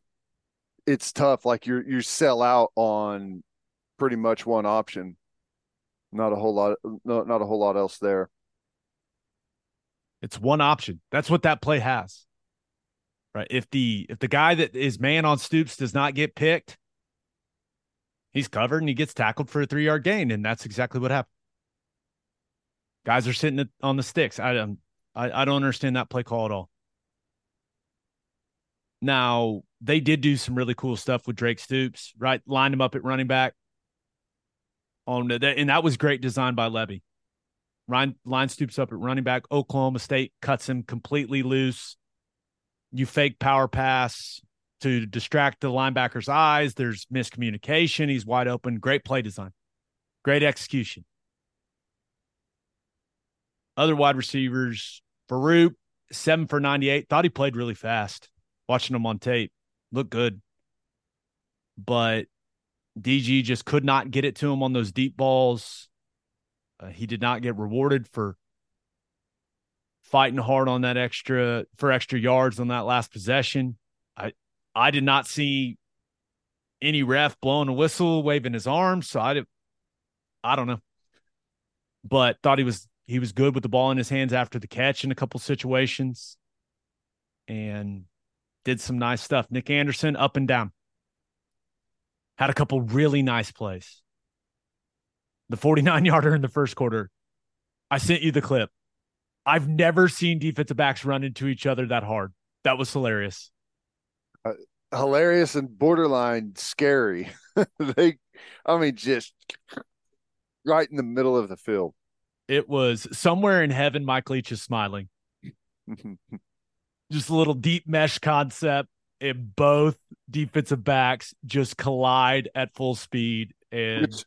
it's tough like you you sell out on pretty much one option. Not a whole lot no, not a whole lot else there. It's one option. That's what that play has. Right. If the if the guy that is man on Stoops does not get picked, he's covered and he gets tackled for a three yard gain, and that's exactly what happened. Guys are sitting on the sticks. I don't I, I don't understand that play call at all. Now they did do some really cool stuff with Drake Stoops, right? Lined him up at running back. On the, and that was great design by Lebby. Ryan line stoops up at running back. Oklahoma State cuts him completely loose. You fake power pass to distract the linebacker's eyes. There's miscommunication. He's wide open. Great play design. Great execution. Other wide receivers, Farooq, seven for 98. Thought he played really fast. Watching him on tape. Looked good. But DG just could not get it to him on those deep balls. Uh, he did not get rewarded for fighting hard on that extra for extra yards on that last possession. I did not see any ref blowing a whistle, waving his arms. So I did, I don't know, but thought he was he was good with the ball in his hands after the catch in a couple situations, and did some nice stuff. Nic Anderson up and down had a couple really nice plays the 49 yarder in the first quarter. I sent you the clip. I've never seen defensive backs run into each other that hard. That was hilarious. Hilarious and borderline scary. *laughs* they, I mean, just right in the middle of the field. It was somewhere in heaven. Mike Leach is smiling. *laughs* just a little deep mesh concept, and both defensive backs just collide at full speed. And Which,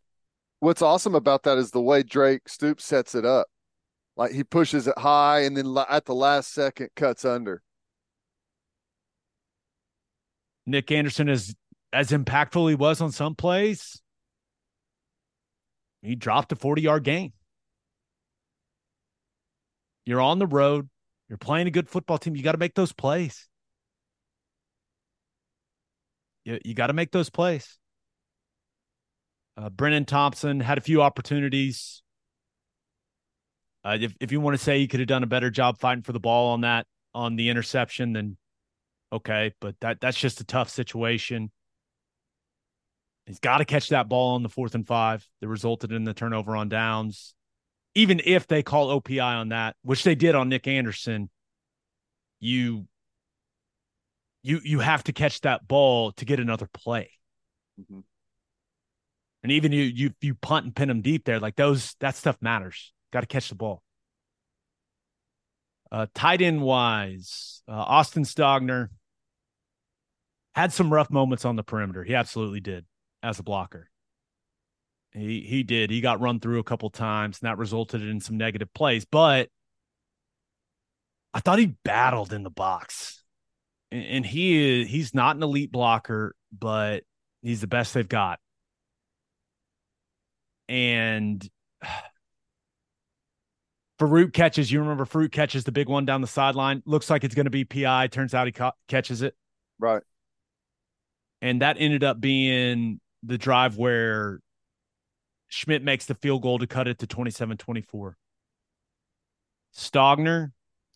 what's awesome about that is the way Drake Stoops sets it up. Like he pushes it high and then at the last second cuts under. Nic Anderson is as impactful he was on some plays. He dropped a 40 yard gain. You're on the road. You're playing a good football team. You got to make those plays. You, you got to make those plays. Uh, Brenen Thompson had a few opportunities. Uh, if if you want to say he could have done a better job fighting for the ball on that on the interception, then okay, but that that's just a tough situation. He's got to catch that ball on the fourth and five that resulted in the turnover on downs. Even if they call OPI on that, which they did on Nic Anderson, you you you have to catch that ball to get another play. Mm-hmm. And even you you you punt and pin them deep there, like those that stuff matters. Got to catch the ball. Uh, tight end wise, uh, Austin Stogner had some rough moments on the perimeter. He absolutely did as a blocker. He he did. He got run through a couple times, and that resulted in some negative plays. But I thought he battled in the box, and, and he is he's not an elite blocker, but he's the best they've got. And Farooq catches. You remember Farooq catches the big one down the sideline. Looks like it's going to be PI. Turns out he ca- catches it. Right. And that ended up being the drive where Schmit makes the field goal to cut it to 27 24. Stogner,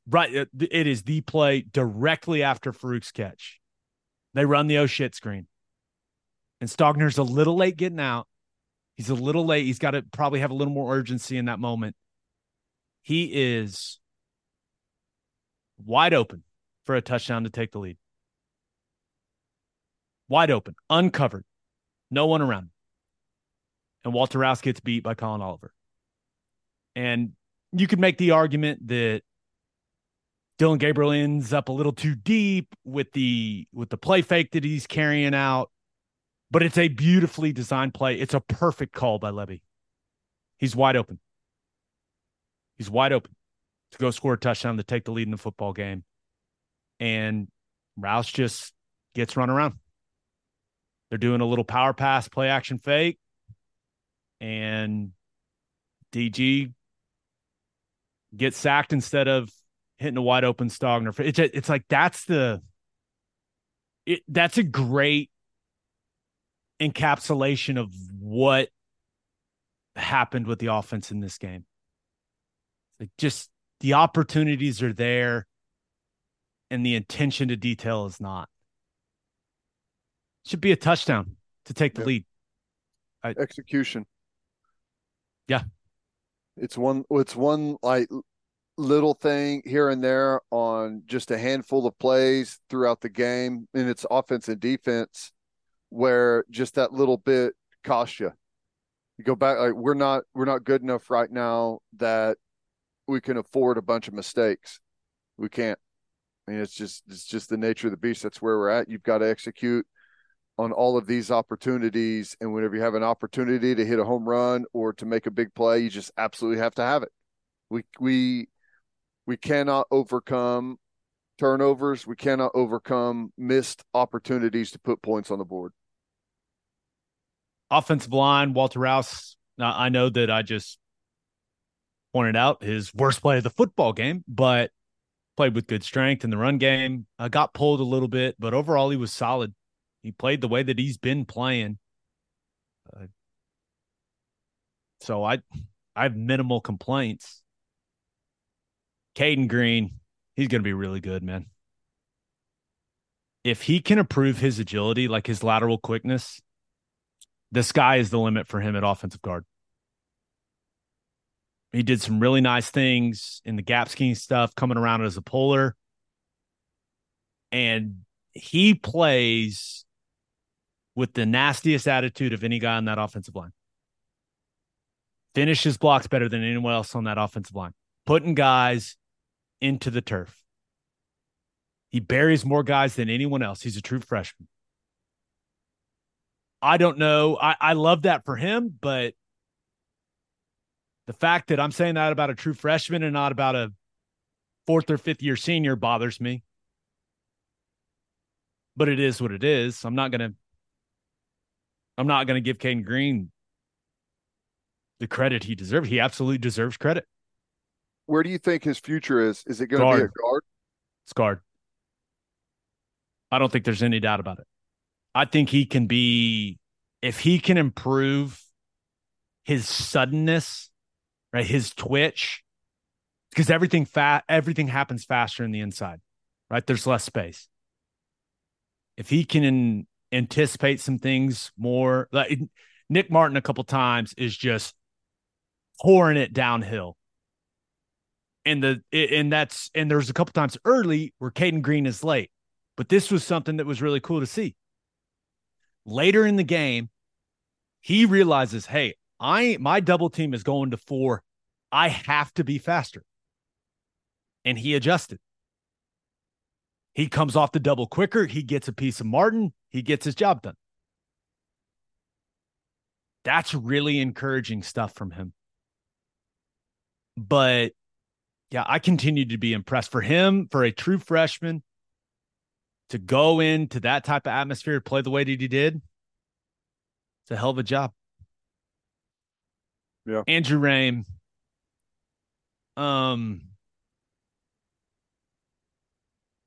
right. Uh, it is the play directly after Farooq's catch. They run the oh shit screen. And Stogner's a little late getting out. He's a little late. He's got to probably have a little more urgency in that moment. He is wide open for a touchdown to take the lead. Wide open, uncovered, no one around. And Walter Rouse gets beat by Collin Oliver. And you could make the argument that Dillon Gabriel ends up a little too deep with the with the play fake that he's carrying out, but it's a beautifully designed play. It's a perfect call by Lebby. He's wide open. He's wide open to go score a touchdown to take the lead in the football game. And Rouse just gets run around. They're doing a little power pass, play action fake. And DG gets sacked instead of hitting a wide open Stogner. It's it's like that's the it that's a great encapsulation of what happened with the offense in this game. Like just the opportunities are there and the intention to detail is not. Should be a touchdown to take the Yep. lead. Execution. Yeah. It's one it's one like little thing here and there on just a handful of plays throughout the game and it's offense and defense where just that little bit cost you. You go back like we're not we're not good enough right now that we can afford a bunch of mistakes. We can't. I mean it's just it's just the nature of the beast. That's where we're at. You've got to execute on all of these opportunities. And whenever you have an opportunity to hit a home run or to make a big play, you just absolutely have to have it. We we we cannot overcome turnovers. We cannot overcome missed opportunities to put points on the board. offensive line, Walter Rouse. I know that I just pointed out his worst play of the football game, but played with good strength in the run game. I got pulled a little bit, but overall he was solid. He played the way that he's been playing. Uh, so I, I have minimal complaints. Cayden Green, he's going to be really good, man. If he can improve his agility, like his lateral quickness, the sky is the limit for him at offensive guard. He did some really nice things in the gap scheme stuff, coming around as a puller. And he plays with the nastiest attitude of any guy on that offensive line. Finishes blocks better than anyone else on that offensive line, putting guys into the turf. He buries more guys than anyone else. He's a true freshman. I don't know. I, I love that for him, but the fact that I'm saying that about a true freshman and not about a fourth or fifth year senior bothers me. But it is what it is. I'm not gonna I'm not gonna give Cayden Green the credit he deserves. He absolutely deserves credit. Where do you think his future is? Is it going to be a Guard. guard? It's guard. I don't think there's any doubt about it. I think he can be if he can improve his suddenness, right? His twitch, because everything fat everything happens faster in the inside, right? There's less space. If he can anticipate some things more, like Nick Martin a couple times is just pouring it downhill. And the and that's and there's a couple times early where Cayden Green is late. But this was something that was really cool to see. Later in the game, he realizes, hey, I my double team is going to four. I have to be faster. And he adjusted. He comes off the double quicker. He gets a piece of Martin. He gets his job done. That's really encouraging stuff from him. But yeah, I continue to be impressed for him, for a true freshman to go into that type of atmosphere, play the way that he did. It's a hell of a job. Yeah. Andrew Raym. Um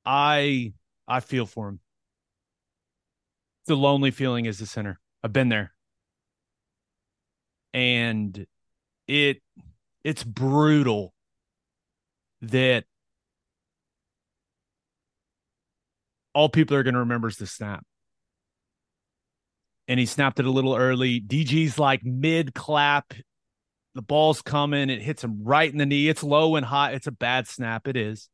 I I feel for him. A lonely feeling as a center. I've been there. And it it's brutal that all people are going to remember is the snap. and he snapped it a little early. DG's like mid clap. The ball's coming. It hits him right in the knee. It's low and high. It's a bad snap. It is.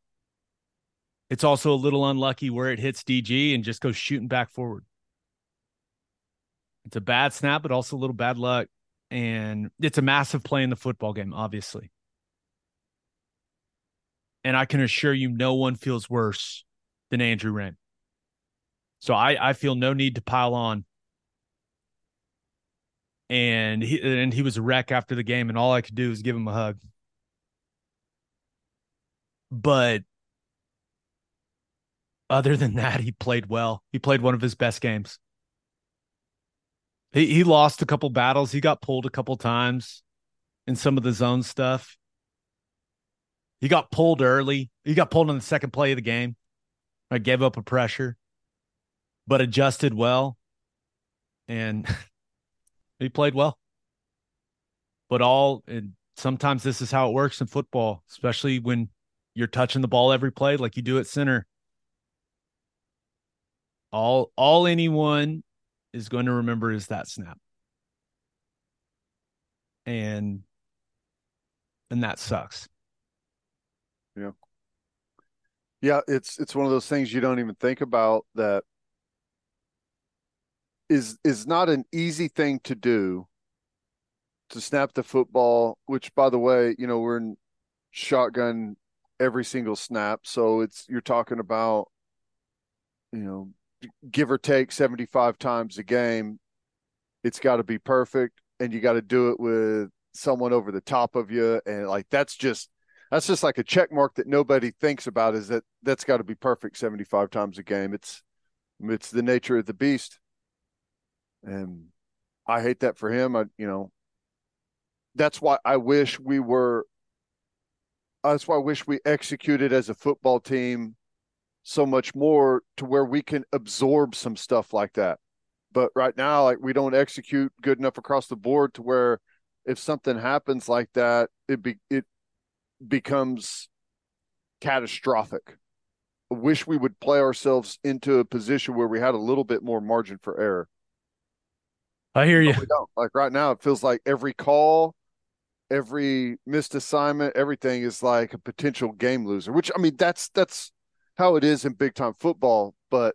It's also a little unlucky where it hits DG and just goes shooting back forward. It's a bad snap, but also a little bad luck. And it's a massive play in the football game, obviously. And I can assure you, no one feels worse than Andrew Wren. So I, I feel no need to pile on. And he and he was a wreck after the game, and all I could do was give him a hug. But other than that, he played well. He played one of his best games. He he lost a couple battles. He got pulled a couple times in some of the zone stuff. He got pulled early. He got pulled on the second play of the game. I gave up a pressure, but adjusted well. And *laughs* he played well. But all and sometimes this is how it works in football, especially when you're touching the ball every play like you do at center. All all anyone is going to remember is that snap. And and that sucks. Yeah. Yeah, it's it's one of those things you don't even think about that is is not an easy thing to do to snap the football, which by the way, you know, we're in shotgun every single snap, so it's you're talking about you know, give or take 75 times a game. It's got to be perfect. And you got to do it with someone over the top of you. And like that's just that's just like a check mark that nobody thinks about is that that's got to be perfect 75 times a game. It's it's the nature of the beast and i hate that for him i you know that's why i wish we were that's why i wish we executed as a football team so much more to where we can absorb some stuff like that but right now like we don't execute good enough across the board to where if something happens like that it be it becomes catastrophic. I wish we would play ourselves into a position where we had a little bit more margin for error. I hear you. we don't. Like right now, it feels like every call, every missed assignment, everything is like a potential game loser. Which I mean, that's that's how it is in big time football. But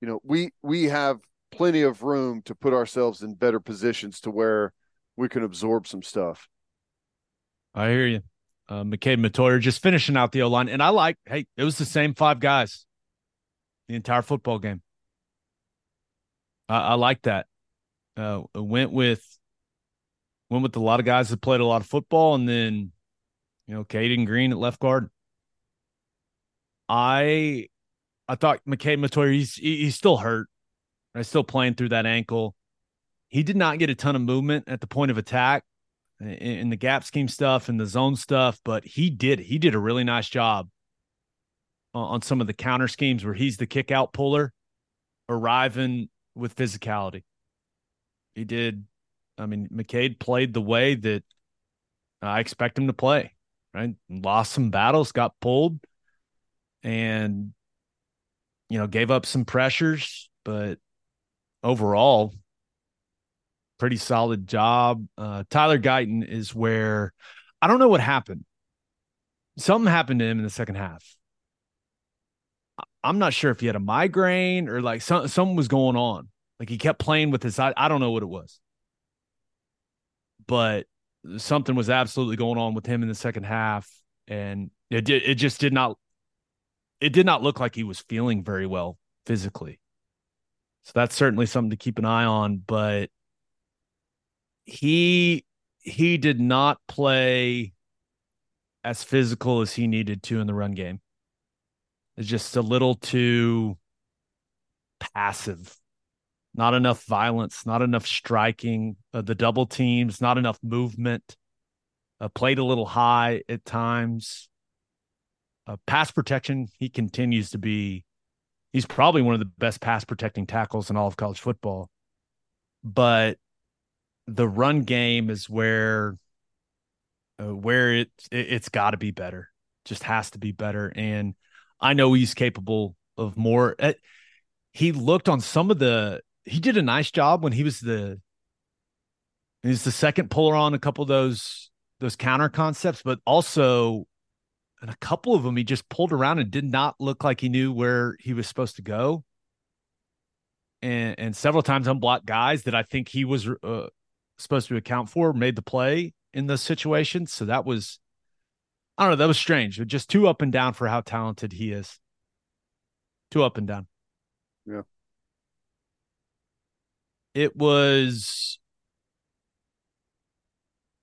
you know, we we have plenty of room to put ourselves in better positions to where we can absorb some stuff. I hear you uh, McKade Mettauer just finishing out the O line. And I like, hey, it was the same five guys the entire football game. I, I like that. Uh, went with went with a lot of guys that played a lot of football, and then you know, Cayden Green at left guard. I I thought McKade Mettauer, he's he's still hurt. He's still playing through that ankle. He did not get a ton of movement at the point of attack, in the gap scheme stuff and the zone stuff, but he did he did a really nice job on some of the counter schemes where he's the kick out puller, arriving with physicality. He did. I mean, McKade played the way that I expect him to play. Right, lost some battles, got pulled, and you know gave up some pressures, but overall pretty solid job. Uh, Tyler Guyton is where I don't know what happened. Something happened to him in the second half. I'm not sure if he had a migraine or like some, something was going on. Like he kept playing with his I, don't know what it was. But something was absolutely going on with him in the second half. And it did it just did not it did not look like he was feeling very well physically. So that's certainly something to keep an eye on. But he he did not play as physical as he needed to in the run game. It's just a little too passive. Not enough violence, not enough striking. Uh, the double teams, not enough movement. Uh, played a little high at times. Uh, pass protection, he continues to be. He's probably one of the best pass protecting tackles in all of college football. But the run game is where uh, where it, it has got to be better. Just has to be better. And I know he's capable of more. Uh, he looked on some of the he did a nice job when he was the he's the second puller on a couple of those those counter concepts, but also and a couple of them he just pulled around and did not look like he knew where he was supposed to go. And and several times unblocked guys that I think he was uh, supposed to account for made the play in those situations. So that was I don't know, that was strange. Just too up and down for how talented he is. Too up and down. Yeah. It was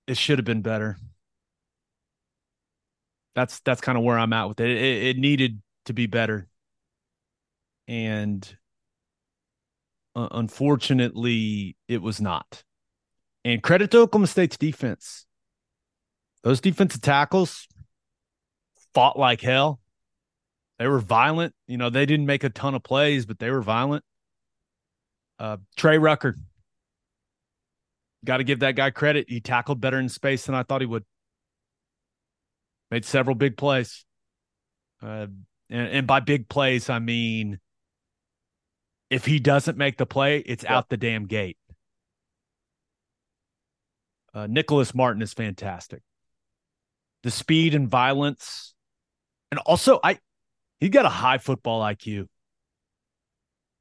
it should have been better. That's that's kind of where I'm at with it. It, it needed to be better, and uh, unfortunately, it was not. And credit to Oklahoma State's defense; those defensive tackles fought like hell. They were violent. You know, they didn't make a ton of plays, but they were violent. Uh, Trey Rucker, got to give that guy credit. He tackled better in space than I thought he would. Made several big plays. Uh, and, and, by big plays, I mean if he doesn't make the play, it's out the damn gate. Uh, Nicholas Martin is fantastic. The speed and violence, and also I, he got a high football IQ.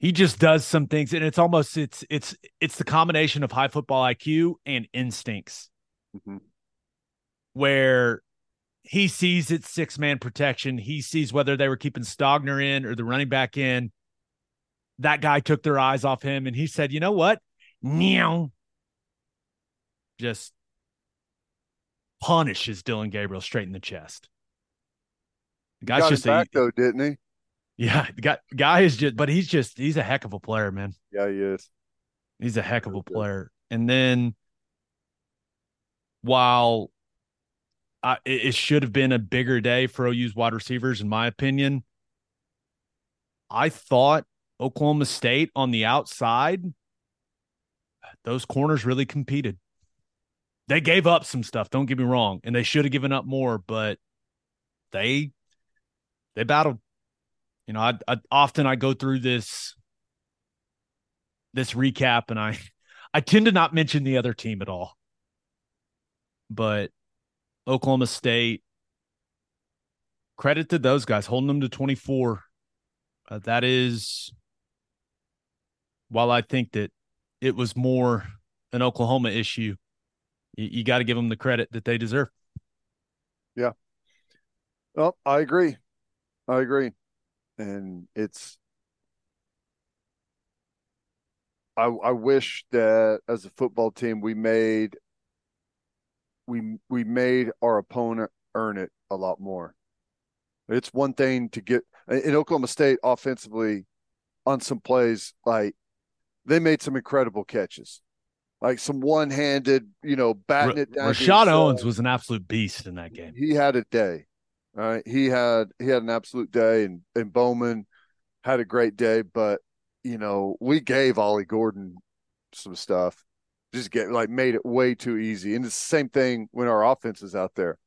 He just does some things, and it's almost it's it's it's the combination of high football IQ and instincts, mm-hmm. where he sees it's six man protection. He sees whether they were keeping Stogner in or the running back in. That guy took their eyes off him and he said, you know what? Meow. Just punishes Dillon Gabriel straight in the chest. The guy's just back a, though, didn't he? Yeah, the guy, guy is just, but he's just, he's a heck of a player, man. Yeah, he is. He's a heck of a player. And then while it, it should have been a bigger day for OU's wide receivers, in my opinion. I thought Oklahoma State on the outside, those corners really competed. They gave up some stuff, don't get me wrong, and they should have given up more, but they they battled. You know, I, I often I go through this this recap and I *laughs* I tend to not mention the other team at all. But Oklahoma State. Credit to those guys holding them to 24. Uh, that is, while I think that it was more an Oklahoma issue, you, you got to give them the credit that they deserve. Yeah. Well, I agree. I agree. And it's, I, I wish that as a football team we made we we made our opponent earn it a lot more. It's one thing to get in Oklahoma State offensively on some plays, like they made some incredible catches, like some one-handed, you know, batting it down. Rashod Owens was an absolute beast in that game. He had a day. Right, he had he had an absolute day, and and Bowman had a great day. But you know, we gave Ollie Gordon some stuff just get like made it way too easy. And it's the same thing when our offense is out there.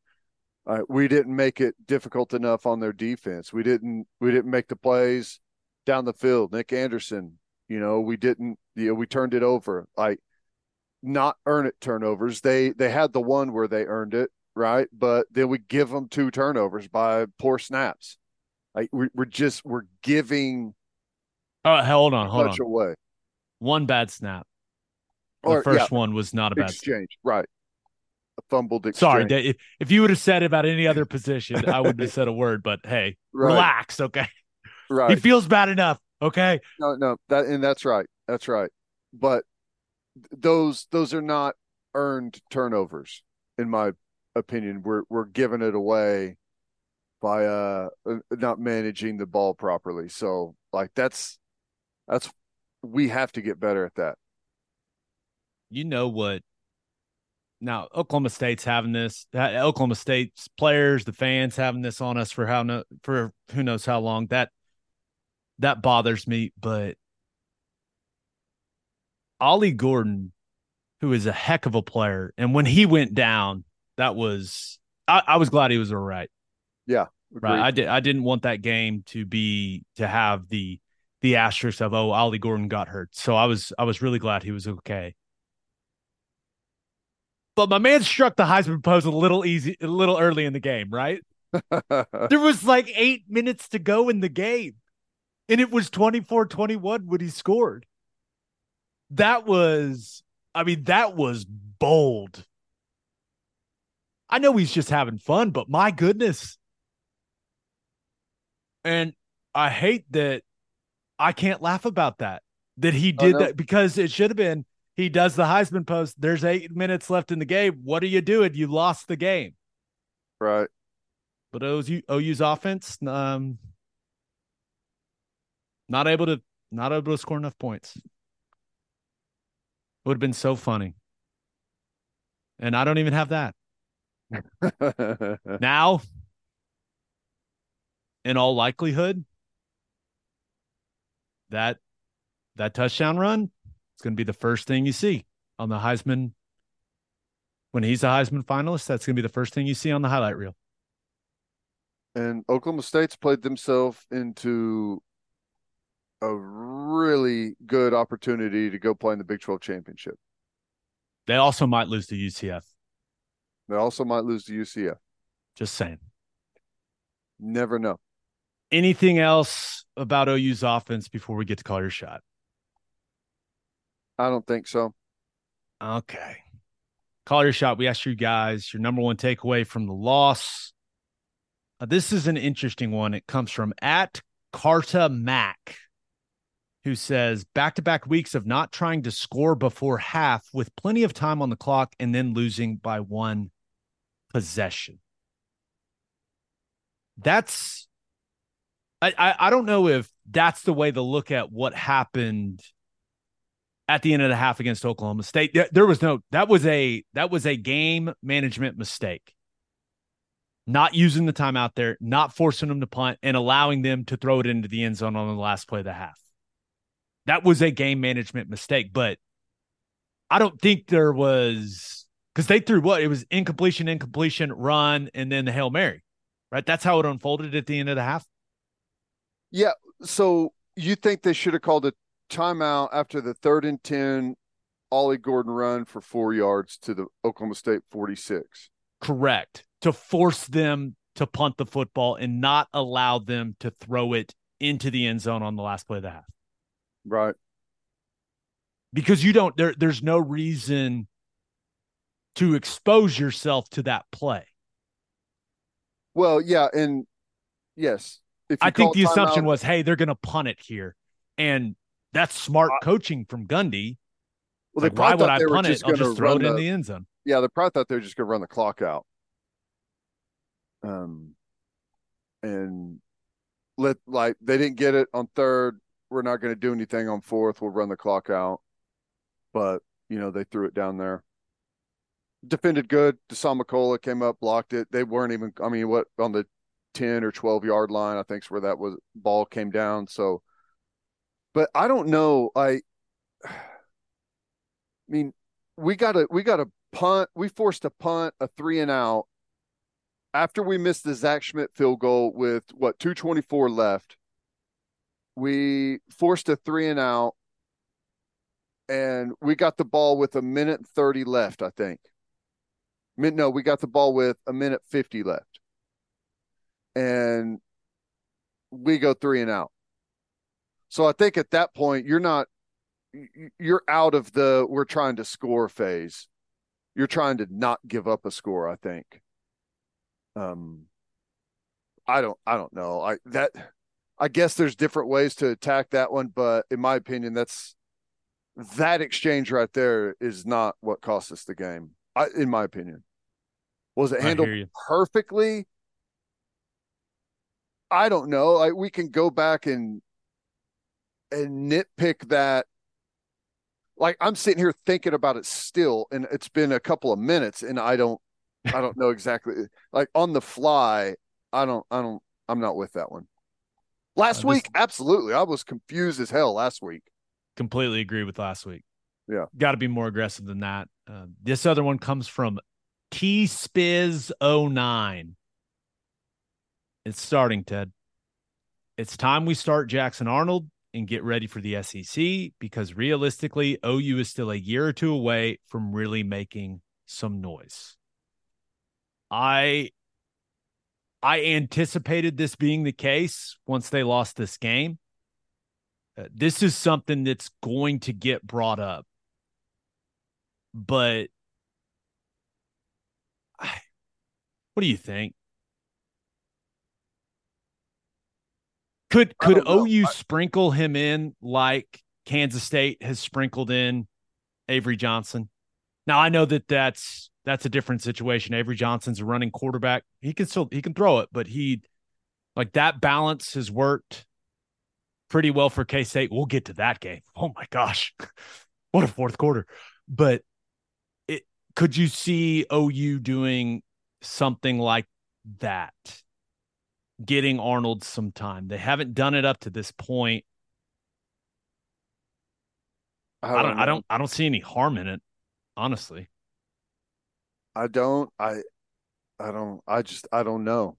Uh, we didn't make it difficult enough on their defense. We didn't we didn't make the plays down the field. Nic Anderson, you know, we didn't you know, we turned it over. Like not earn it turnovers. They they had the one where they earned it, right? But then we give them two turnovers by poor snaps. Like we, are just we're giving. Oh, hold on, hold on. Away. One bad snap. Or, the first yeah, one was not a bad exchange, right? A fumbled exchange. Sorry, if, if you would have said about any other *laughs* position, I wouldn't have said a word. But hey, right. relax, okay? Right. He feels bad enough, okay? No, no, that and that's right. That's right. But those those are not earned turnovers, in my opinion. We're we're giving it away by uh not managing the ball properly. So like that's that's we have to get better at that you know what now Oklahoma State's having this. Oklahoma State's players, the fans having this on us for how no, for who knows how long. That that bothers me. But Ollie Gordon, who is a heck of a player, and when he went down, that was I, I was glad he was all right. Yeah, agreed. right. I did. I didn't want that game to be to have the the asterisk of oh Ollie Gordon got hurt. So I was I was really glad he was okay. But my man struck the Heisman pose a little easy, a little early in the game, right? *laughs* there was like eight minutes to go in the game, and it was 24 21 when he scored. That was, I mean, that was bold. I know he's just having fun, but my goodness. And I hate that I can't laugh about that, that he did that because it should have been he does the Heisman post. There's eight minutes left in the game. What are you doing? You lost the game. Right. But OU, OU's offense, um, not able to not able to score enough points. It would have been so funny. And I don't even have that. *laughs* now, in all likelihood, that that touchdown run it's going to be the first thing you see on the Heisman. When he's a Heisman finalist, that's going to be the first thing you see on the highlight reel. And Oklahoma State's played themselves into a really good opportunity to go play in the Big 12 championship. They also might lose to UCF. They also might lose to UCF. Just saying. Never know. Anything else about OU's offense before we get to call your shot? I don't think so. Okay. Call your shot. We asked you guys your number one takeaway from the loss. Uh, this is an interesting one. It comes from at Carta Mac, who says back to back weeks of not trying to score before half with plenty of time on the clock and then losing by one possession. That's I, I, I don't know if that's the way to look at what happened at the end of the half against Oklahoma State. There was no that was a that was a game management mistake. Not using the time out there, not forcing them to punt, and allowing them to throw it into the end zone on the last play of the half. That was a game management mistake, but I don't think there was because they threw what it was incompletion, incompletion, run, and then the hail mary, right? That's how it unfolded at the end of the half. Yeah. So you think they should have called a timeout after the third and 10 Ollie Gordon run for four yards to the Oklahoma State 46. Correct. To force them to punt the football and not allow them to throw it into the end zone on the last play of the half. Right. Because you don't there there's no reason to expose yourself to that play. Well, yeah, and yes. I think the assumption was, hey, they're gonna punt it here. And that's smart coaching from Gundy. Well, like, why would I punt it? I'll just throw it the, in the end zone. Yeah, they probably thought they were just to run the clock out. Um, and let like they didn't get it on third. We're not going to do anything on fourth. We'll run the clock out. But you know they threw it down there. Defended good. McCullough came up, blocked it. They weren't even. I mean, what on the ten or twelve yard line? I think is where that was ball came down. So but I don't know. I, *sighs* I mean, we got a, we got a punt. We forced a punt, a three and out after we missed the Zach Schmit field goal with what 224 left. We forced a three and out, and we got the ball with a minute 30 left, I think. No, we got the ball with a minute 50 left. And we go three and out. So I think at that point you're not you're out of the we're trying to score phase. You're trying to not give up a score, I think. Um I don't I don't know. I that I guess there's different ways to attack that one, but in my opinion that's that exchange right there is not what cost us the game. I, in my opinion. Was it handled perfectly? I don't know. Like we can go back and and nitpick that like I'm sitting here thinking about it still, and it's been a couple of minutes, and I don't, I don't know *laughs* exactly. Like on the fly, I don't, I don't, I'm not with that one. Last uh, week, absolutely, I was confused as hell last week. Completely agree with last week. Yeah, got to be more aggressive than that. Uh, this other one comes from T Spiz 09. It's starting, Ted. It's time we start Jackson Arnold and get ready for the SEC because realistically, OU is still a year or two away from really making some noise. I I anticipated this being the case once they lost this game. Uh, this is something that's going to get brought up. But I, what do you think? Could could OU sprinkle him in like Kansas State has sprinkled in Avery Johnson? Now I know that that's that's a different situation. Avery Johnson's a running quarterback. He can still he can throw it, but he like that balance has worked pretty well for K State. We'll get to that game. Oh my gosh, *laughs* what a fourth quarter! But it could you see OU doing something like that? getting Arnold some time. They haven't done it up to this point. I don't, I don't, I don't, I don't see any harm in it, honestly. I don't. I, I don't. I just. I don't know.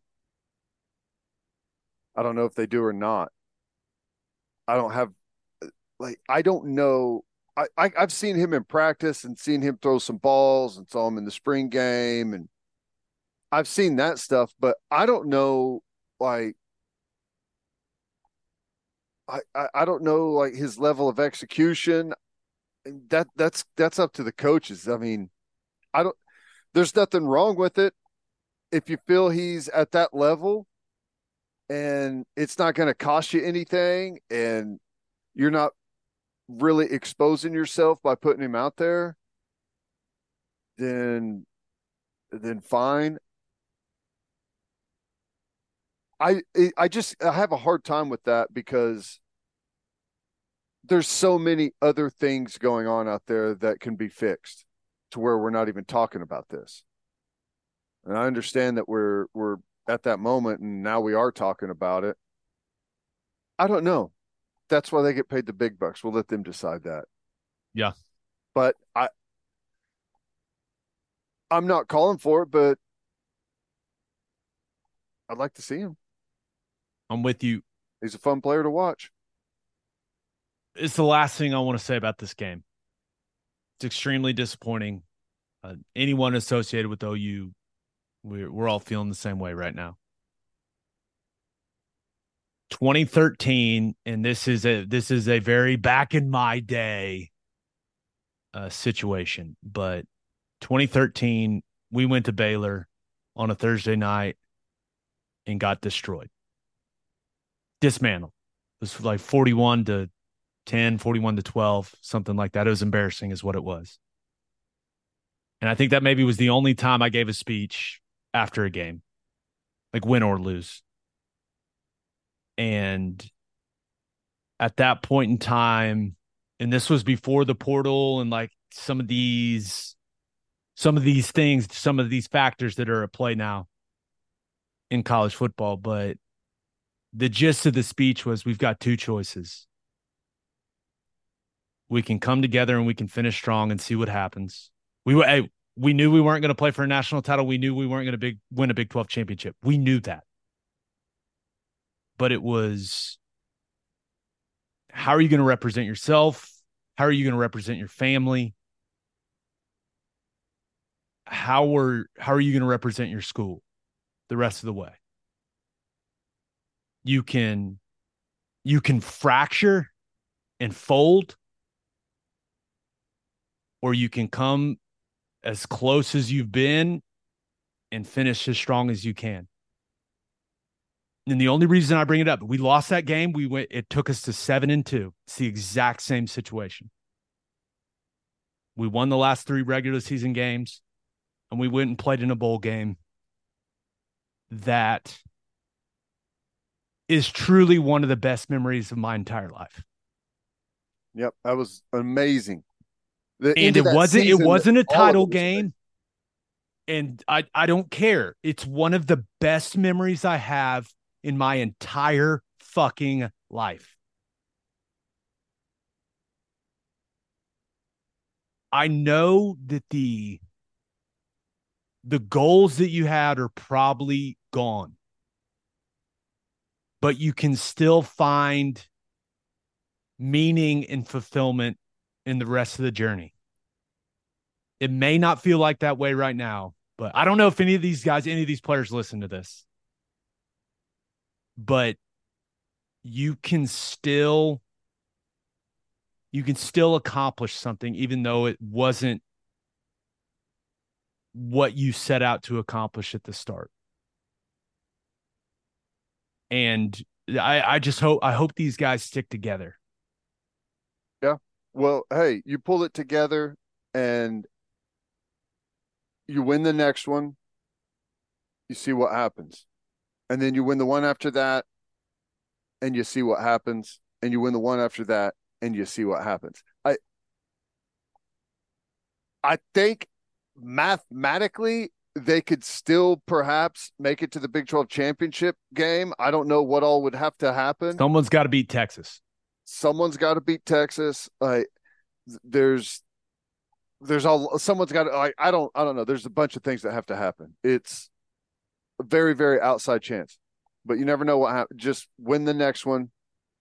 I don't know if they do or not. I don't have, like, I don't know. I, I I've seen him in practice and seen him throw some balls and saw him in the spring game and I've seen that stuff, but I don't know like I, I, I don't know like his level of execution. That that's that's up to the coaches. I mean, I don't there's nothing wrong with it if you feel he's at that level and it's not going to cost you anything and you're not really exposing yourself by putting him out there then then fine I I just I have a hard time with that because there's so many other things going on out there that can be fixed to where we're not even talking about this. And I understand that we're we're at that moment and now we are talking about it. I don't know. That's why they get paid the big bucks. We'll let them decide that. Yeah. But I I'm not calling for it, but I'd like to see him. I'm with you. He's a fun player to watch. It's the last thing I want to say about this game. It's extremely disappointing. Uh, anyone associated with OU, we're we're all feeling the same way right now. 2013, and this is a this is a very back in my day uh, situation, but 2013, we went to Baylor on a Thursday night and got destroyed dismantled. It was like 41 to 10, 41 to 12, something like that. It was embarrassing, is what it was. And I think that maybe was the only time I gave a speech after a game, like win or lose. And at that point in time, and this was before the portal and like some of these some of these things, some of these factors that are at play now in college football, but the gist of the speech was we've got two choices. We can come together and we can finish strong and see what happens. We were hey, we knew we weren't going to play for a national title. We knew we weren't going to big win a Big 12 championship. We knew that. But it was how are you going to represent yourself? How are you going to represent your family? How are how are you going to represent your school the rest of the way? you can you can fracture and fold or you can come as close as you've been and finish as strong as you can. And the only reason I bring it up, we lost that game. We went, it took us to seven and two. It's the exact same situation. We won the last three regular season games and we went and played in a bowl game that is truly one of the best memories of my entire life. Yep, that was amazing. The and it wasn't season, it wasn't a title game. And I I don't care. It's one of the best memories I have in my entire fucking life. I know that the the goals that you had are probably gone but you can still find meaning and fulfillment in the rest of the journey. It may not feel like that way right now, but I don't know if any of these guys, any of these players listen to this. But you can still you can still accomplish something even though it wasn't what you set out to accomplish at the start. And I, I just hope I hope these guys stick together. Yeah. Well, hey, you pull it together and you win the next one, you see what happens. And then you win the one after that, and you see what happens. And you win the one after that, and you see what happens. I I think mathematically they could still perhaps make it to the Big 12 championship game. I don't know what all would have to happen. Someone's got to beat Texas. Someone's got to beat Texas. Like there's there's all someone's got like I don't I don't know. There's a bunch of things that have to happen. It's a very very outside chance. But you never know what happens. Just win the next one,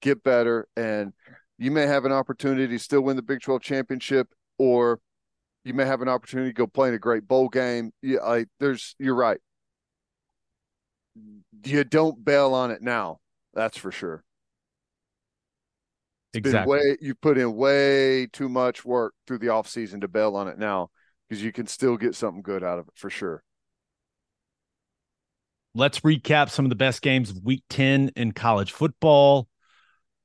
get better and you may have an opportunity to still win the Big 12 championship or you may have an opportunity to go play in a great bowl game. Yeah, I there's you're right. You don't bail on it now. That's for sure. Exactly. Way, you put in way too much work through the off season to bail on it now because you can still get something good out of it for sure. Let's recap some of the best games of week 10 in college football.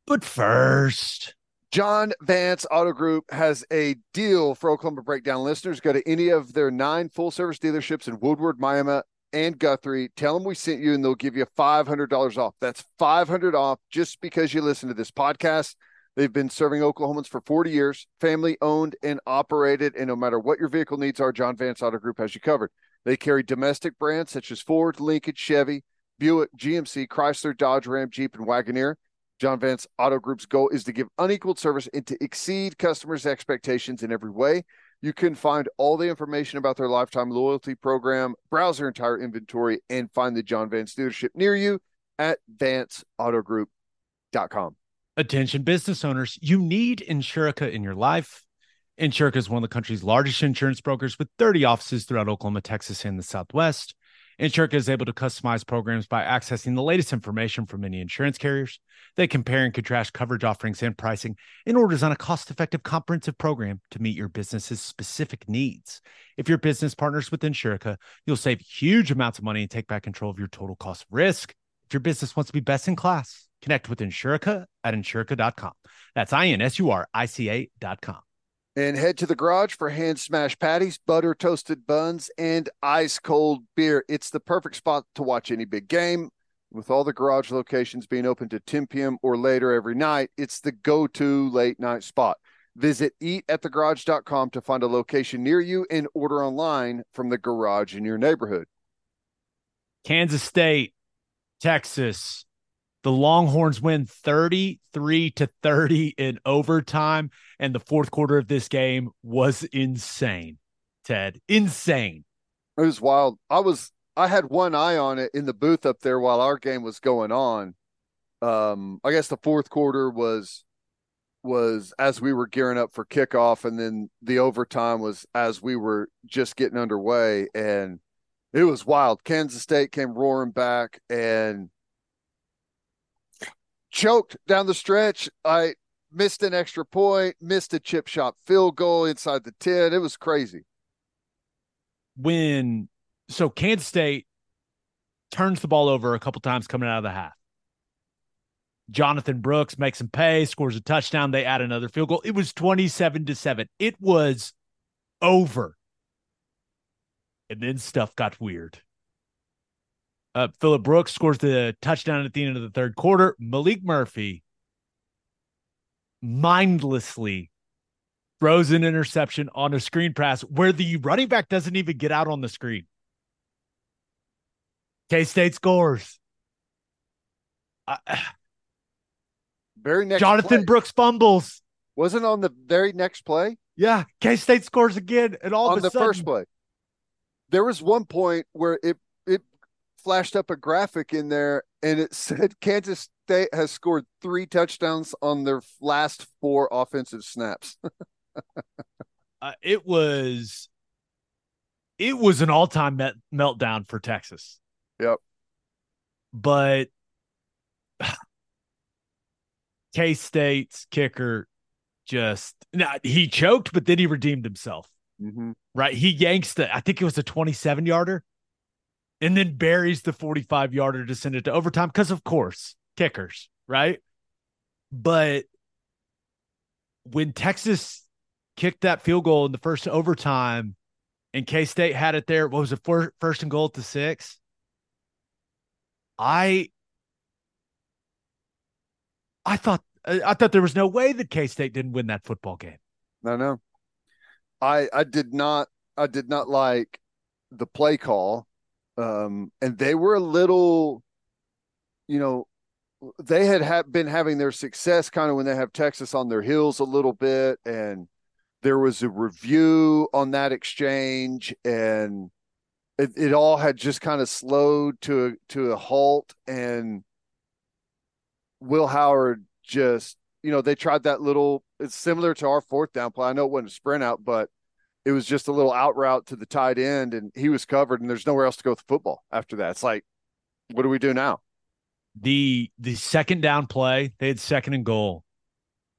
But first, John Vance Auto Group has a deal for Oklahoma Breakdown listeners. Go to any of their nine full service dealerships in Woodward, Miami, and Guthrie. Tell them we sent you, and they'll give you $500 off. That's $500 off just because you listen to this podcast. They've been serving Oklahomans for 40 years, family owned and operated. And no matter what your vehicle needs are, John Vance Auto Group has you covered. They carry domestic brands such as Ford, Lincoln, Chevy, Buick, GMC, Chrysler, Dodge, Ram, Jeep, and Wagoneer. John Vance Auto Group's goal is to give unequaled service and to exceed customers' expectations in every way. You can find all the information about their lifetime loyalty program, browse their entire inventory, and find the John Vance dealership near you at vanceautogroup.com. Attention business owners, you need Insurica in your life. Insurica is one of the country's largest insurance brokers with 30 offices throughout Oklahoma, Texas, and the Southwest. Insurica is able to customize programs by accessing the latest information from many insurance carriers. They compare and contrast coverage offerings and pricing in order to design a cost effective, comprehensive program to meet your business's specific needs. If your business partners with Insurica, you'll save huge amounts of money and take back control of your total cost of risk. If your business wants to be best in class, connect with Insurica at insurica.com. That's I N S U R I C A.com and head to the garage for hand smashed patties, butter toasted buns, and ice cold beer. It's the perfect spot to watch any big game. With all the garage locations being open to 10 p.m. or later every night, it's the go to late night spot. Visit eatatthegarage.com to find a location near you and order online from the garage in your neighborhood. Kansas State, Texas, the Longhorns win 33 to 30 in overtime. And the fourth quarter of this game was insane, Ted. Insane. It was wild. I was I had one eye on it in the booth up there while our game was going on. Um, I guess the fourth quarter was was as we were gearing up for kickoff, and then the overtime was as we were just getting underway, and it was wild. Kansas State came roaring back and choked down the stretch. I missed an extra point, missed a chip shot field goal inside the 10. It was crazy. When so Kansas State turns the ball over a couple times coming out of the half. Jonathan Brooks makes him pay, scores a touchdown. They add another field goal. It was 27 to 7. It was over. And then stuff got weird. Uh, Phillip Brooks scores the touchdown at the end of the third quarter. Maalik Murphy mindlessly throws an interception on a screen pass where the running back doesn't even get out on the screen. K State scores. Uh, *sighs* very next Jonathan play. Brooks fumbles. Wasn't on the very next play? Yeah, K State scores again, and all on of a the sudden, first play. There was one point where it flashed up a graphic in there and it *laughs* said Kansas State has scored three touchdowns on their last four offensive snaps. *laughs* Uh, it was it was an all-time met- meltdown for Texas. Yep. But *sighs* K State's kicker just now he choked, but then he redeemed himself. mm-hmm. Right, he yanks the I think it was a twenty-seven yarder, and then buries the forty-five yarder to send it to overtime because of course kickers, right? But when Texas kicked that field goal in the first overtime, and K State had it there, what was it, first, first and goal at the six? I I thought I thought there was no way that K State didn't win that football game. No, no. I I did not I did not like the play call. Um and they were a little you know they had ha- been having their success kind of when they have Texas on their heels a little bit and there was a review on that exchange and it, it all had just kind of slowed to a, to a halt and Will Howard just you know they tried that little it's similar to our fourth down play. I know it wasn't a sprint out, but it was just a little out route to the tight end and he was covered and there's nowhere else to go with the football after that. It's like what do we do now? The the second down play, they had second and goal.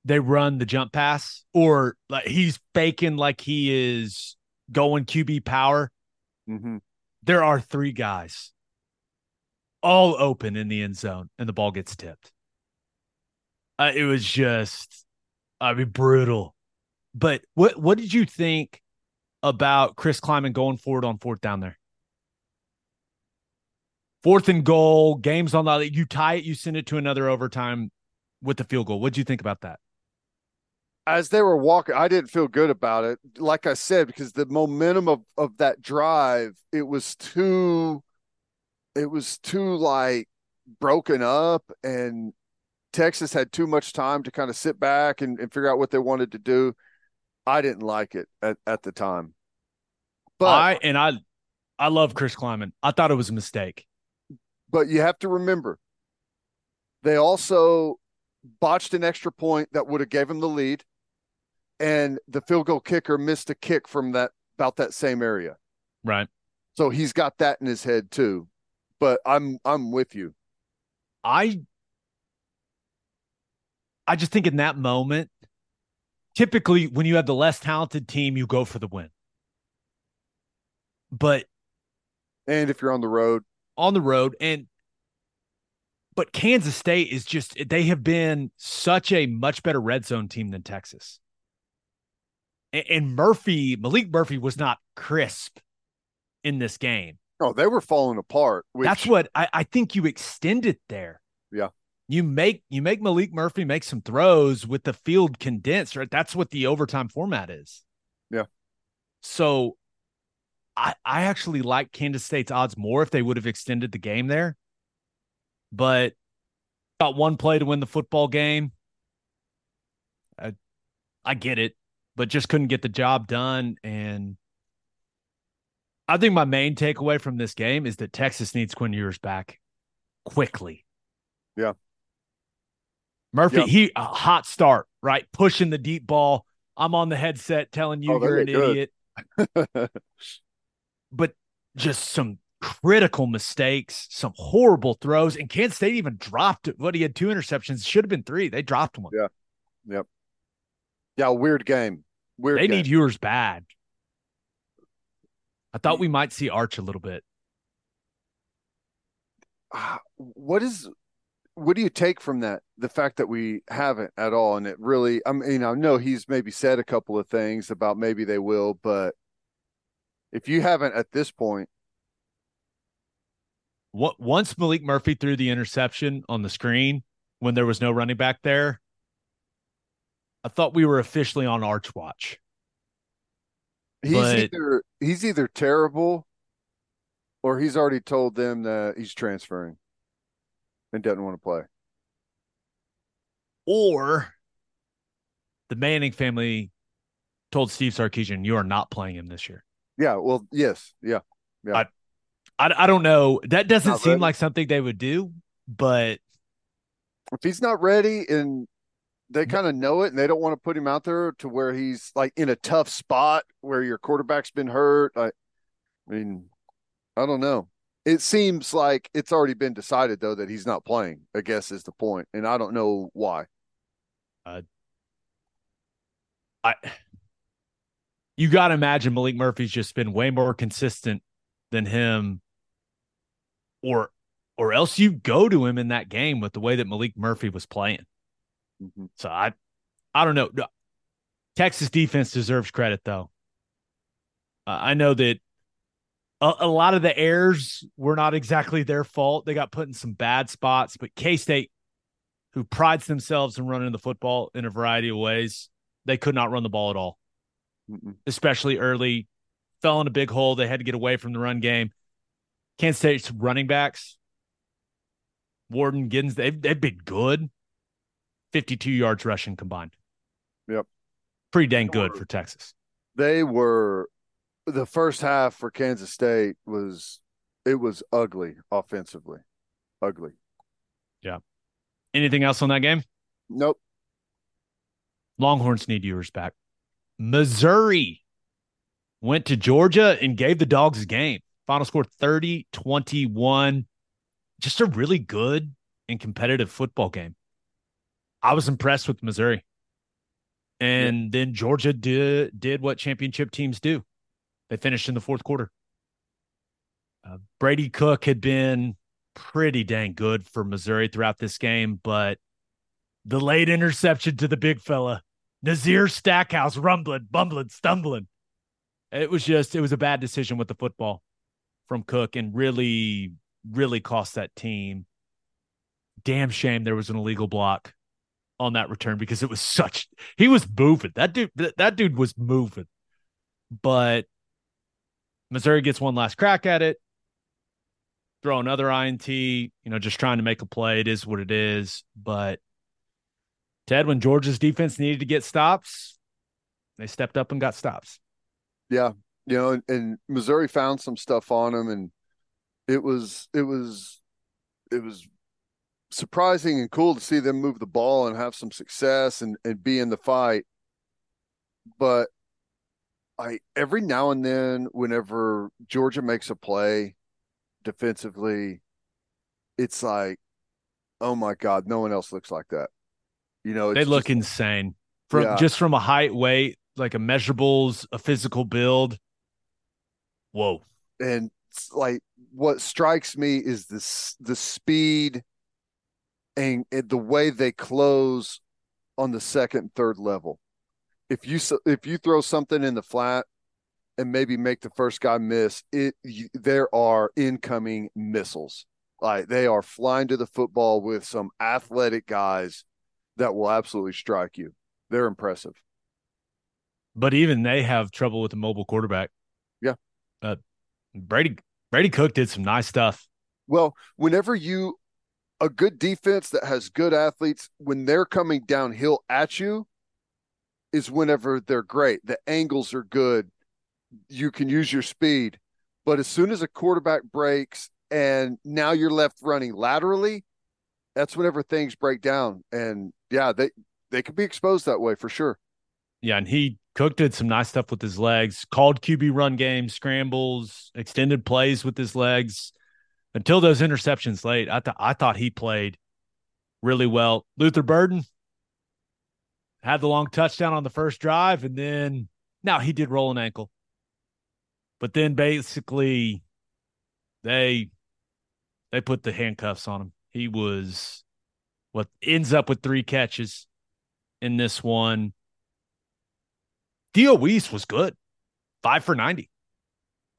They run the jump pass, or like he's faking like he is going QB power. Mm-hmm. There are three guys all open in the end zone, and the ball gets tipped. Uh, it was just, I mean, brutal. But what what did you think about Chris Klieman going forward on fourth down there? Fourth and goal, games on the you tie it, you send it to another overtime with the field goal. What'd you think about that? As they were walking, I didn't feel good about it. Like I said, because the momentum of, of that drive, it was too it was too like broken up and Texas had too much time to kind of sit back and, and figure out what they wanted to do. I didn't like it at, at the time. But I and I I love Chris Klieman. I thought it was a mistake. but you have to remember they also botched an extra point that would have gave him the lead and the field goal kicker missed a kick from that about that same area Right. so he's got that in his head too but i'm i'm with you I I just think in that moment, typically when you have the less talented team, you go for the win. But and if you're on the road on the road and but Kansas State is just they have been such a much better red zone team than Texas. And, and Murphy, Maalik Murphy was not crisp in this game. oh they were falling apart which, That's what I, I think you extend it there. Yeah. You make you make Maalik Murphy make some throws with the field condensed, right? That's what the overtime format is. Yeah. So I I actually like Kansas State's odds more if they would have extended the game there. But got one play to win the football game. I I get it, but just couldn't get the job done and I think my main takeaway from this game is that Texas needs Quinn Ewers back quickly. Yeah. Murphy, Yep. he a hot start, right? Pushing the deep ball. I'm on the headset telling you Oh, you're an good. idiot, *laughs* but just some critical mistakes, some horrible throws, and Kansas State even dropped what he had two interceptions. Should have been three. They dropped one. Yeah. Yep. Yeah weird game weird they game. need Ewers bad. I thought we might see Arch a little bit. Ah, what is what do you take from that the fact that we haven't at all? And it really i mean i know he's maybe said a couple of things about maybe they will but if you haven't at this point. What once Maalik Murphy threw the interception on the screen when there was no running back there, I thought we were officially on Arch watch. he's But- either he's either terrible or he's already told them that he's transferring and doesn't want to play Or the Manning family told Steve Sarkisian, "You are not playing him this year." yeah well yes yeah I, I don't know. That doesn't Not seem ready. like something they would do, but If he's not ready and they kind of know it and they don't want to put him out there to where he's like in a tough spot where your quarterback's been hurt. I, I mean, I don't know. It seems like it's already been decided though that he's not playing, I guess is the. And I don't know why. I you got to imagine Maalik Murphy's just been way more consistent than him, or or else you go to him in that game with the way that Maalik Murphy was playing. Mhm. So I I don't know. Texas defense deserves credit though. Uh, I know that a, a lot of the errors were not exactly their fault. They got put in some bad spots, but K State, who prides themselves in running the football in a variety of ways, they could not run the ball at all Mm-mm. especially early, fell in a big hole. They had to get away from the run game. Kansas State's running backs, Warden, Giddens, they've, they've been good. 52 yards rushing combined. Yep. Pretty dang good for Texas. They were the first half for Kansas State was it was ugly offensively. Ugly. Yeah. Anything else on that game? Nope. Longhorns need Ewers back. Missouri went to Georgia and gave the dogs a game. Final score 30 21. Just a really good and competitive football game. I was impressed with Missouri. And then Georgia did did what championship teams do. They finished in the fourth quarter. Uh, Brady Cook had been pretty dang good for Missouri throughout this game, but the late interception to the big fella, Nazir Stackhouse, rumbling, bumbling, stumbling. It was just, it was a bad decision with the football from Cook and really, really cost that team. Damn shame there was an illegal block on that return because it was such, he was moving. That dude, that, that dude was moving. But Missouri gets one last crack at it. Throw another INT, you know, just trying to make a play. It is what it is. But Ted, when Georgia's defense needed to get stops, they stepped up and got stops. Yeah, you know, and, and Missouri found some stuff on him, and it was it was it was surprising and cool to see them move the ball and have some success and and be in the fight. But I every now and then, whenever Georgia makes a play defensively, it's like, oh my god, no one else looks like that. You know, They look just- insane from Yeah. just from a height, weight, like a measurables, a physical build. Whoa. and it's like what strikes me is this the speed and, and the way they close on the second third level. If you if you throw something in the flat and maybe make the first guy miss, it you, there are incoming missiles. Like they are flying to the football with some athletic guys that will absolutely strike you. They're impressive. But even they have trouble with the mobile quarterback. Yeah. Uh, Brady Brady Cook did some nice stuff. Well, whenever you a good defense that has good athletes, when they're coming downhill at you, is whenever they're great. The angles are good. You can use your speed. But as soon as a quarterback breaks and now you're left running laterally, that's whenever things break down. And yeah, they they can be exposed that way for sure. Yeah, and he Cook did some nice stuff with his legs, called QB run games, scrambles, extended plays with his legs. Until those interceptions late, I thought I thought he played really well. Luther Burden had the long touchdown on the first drive, and then now he did roll an ankle. But then basically they they put the handcuffs on him. He was what ends up with three catches in this one. Theo Wease was good, five for 90.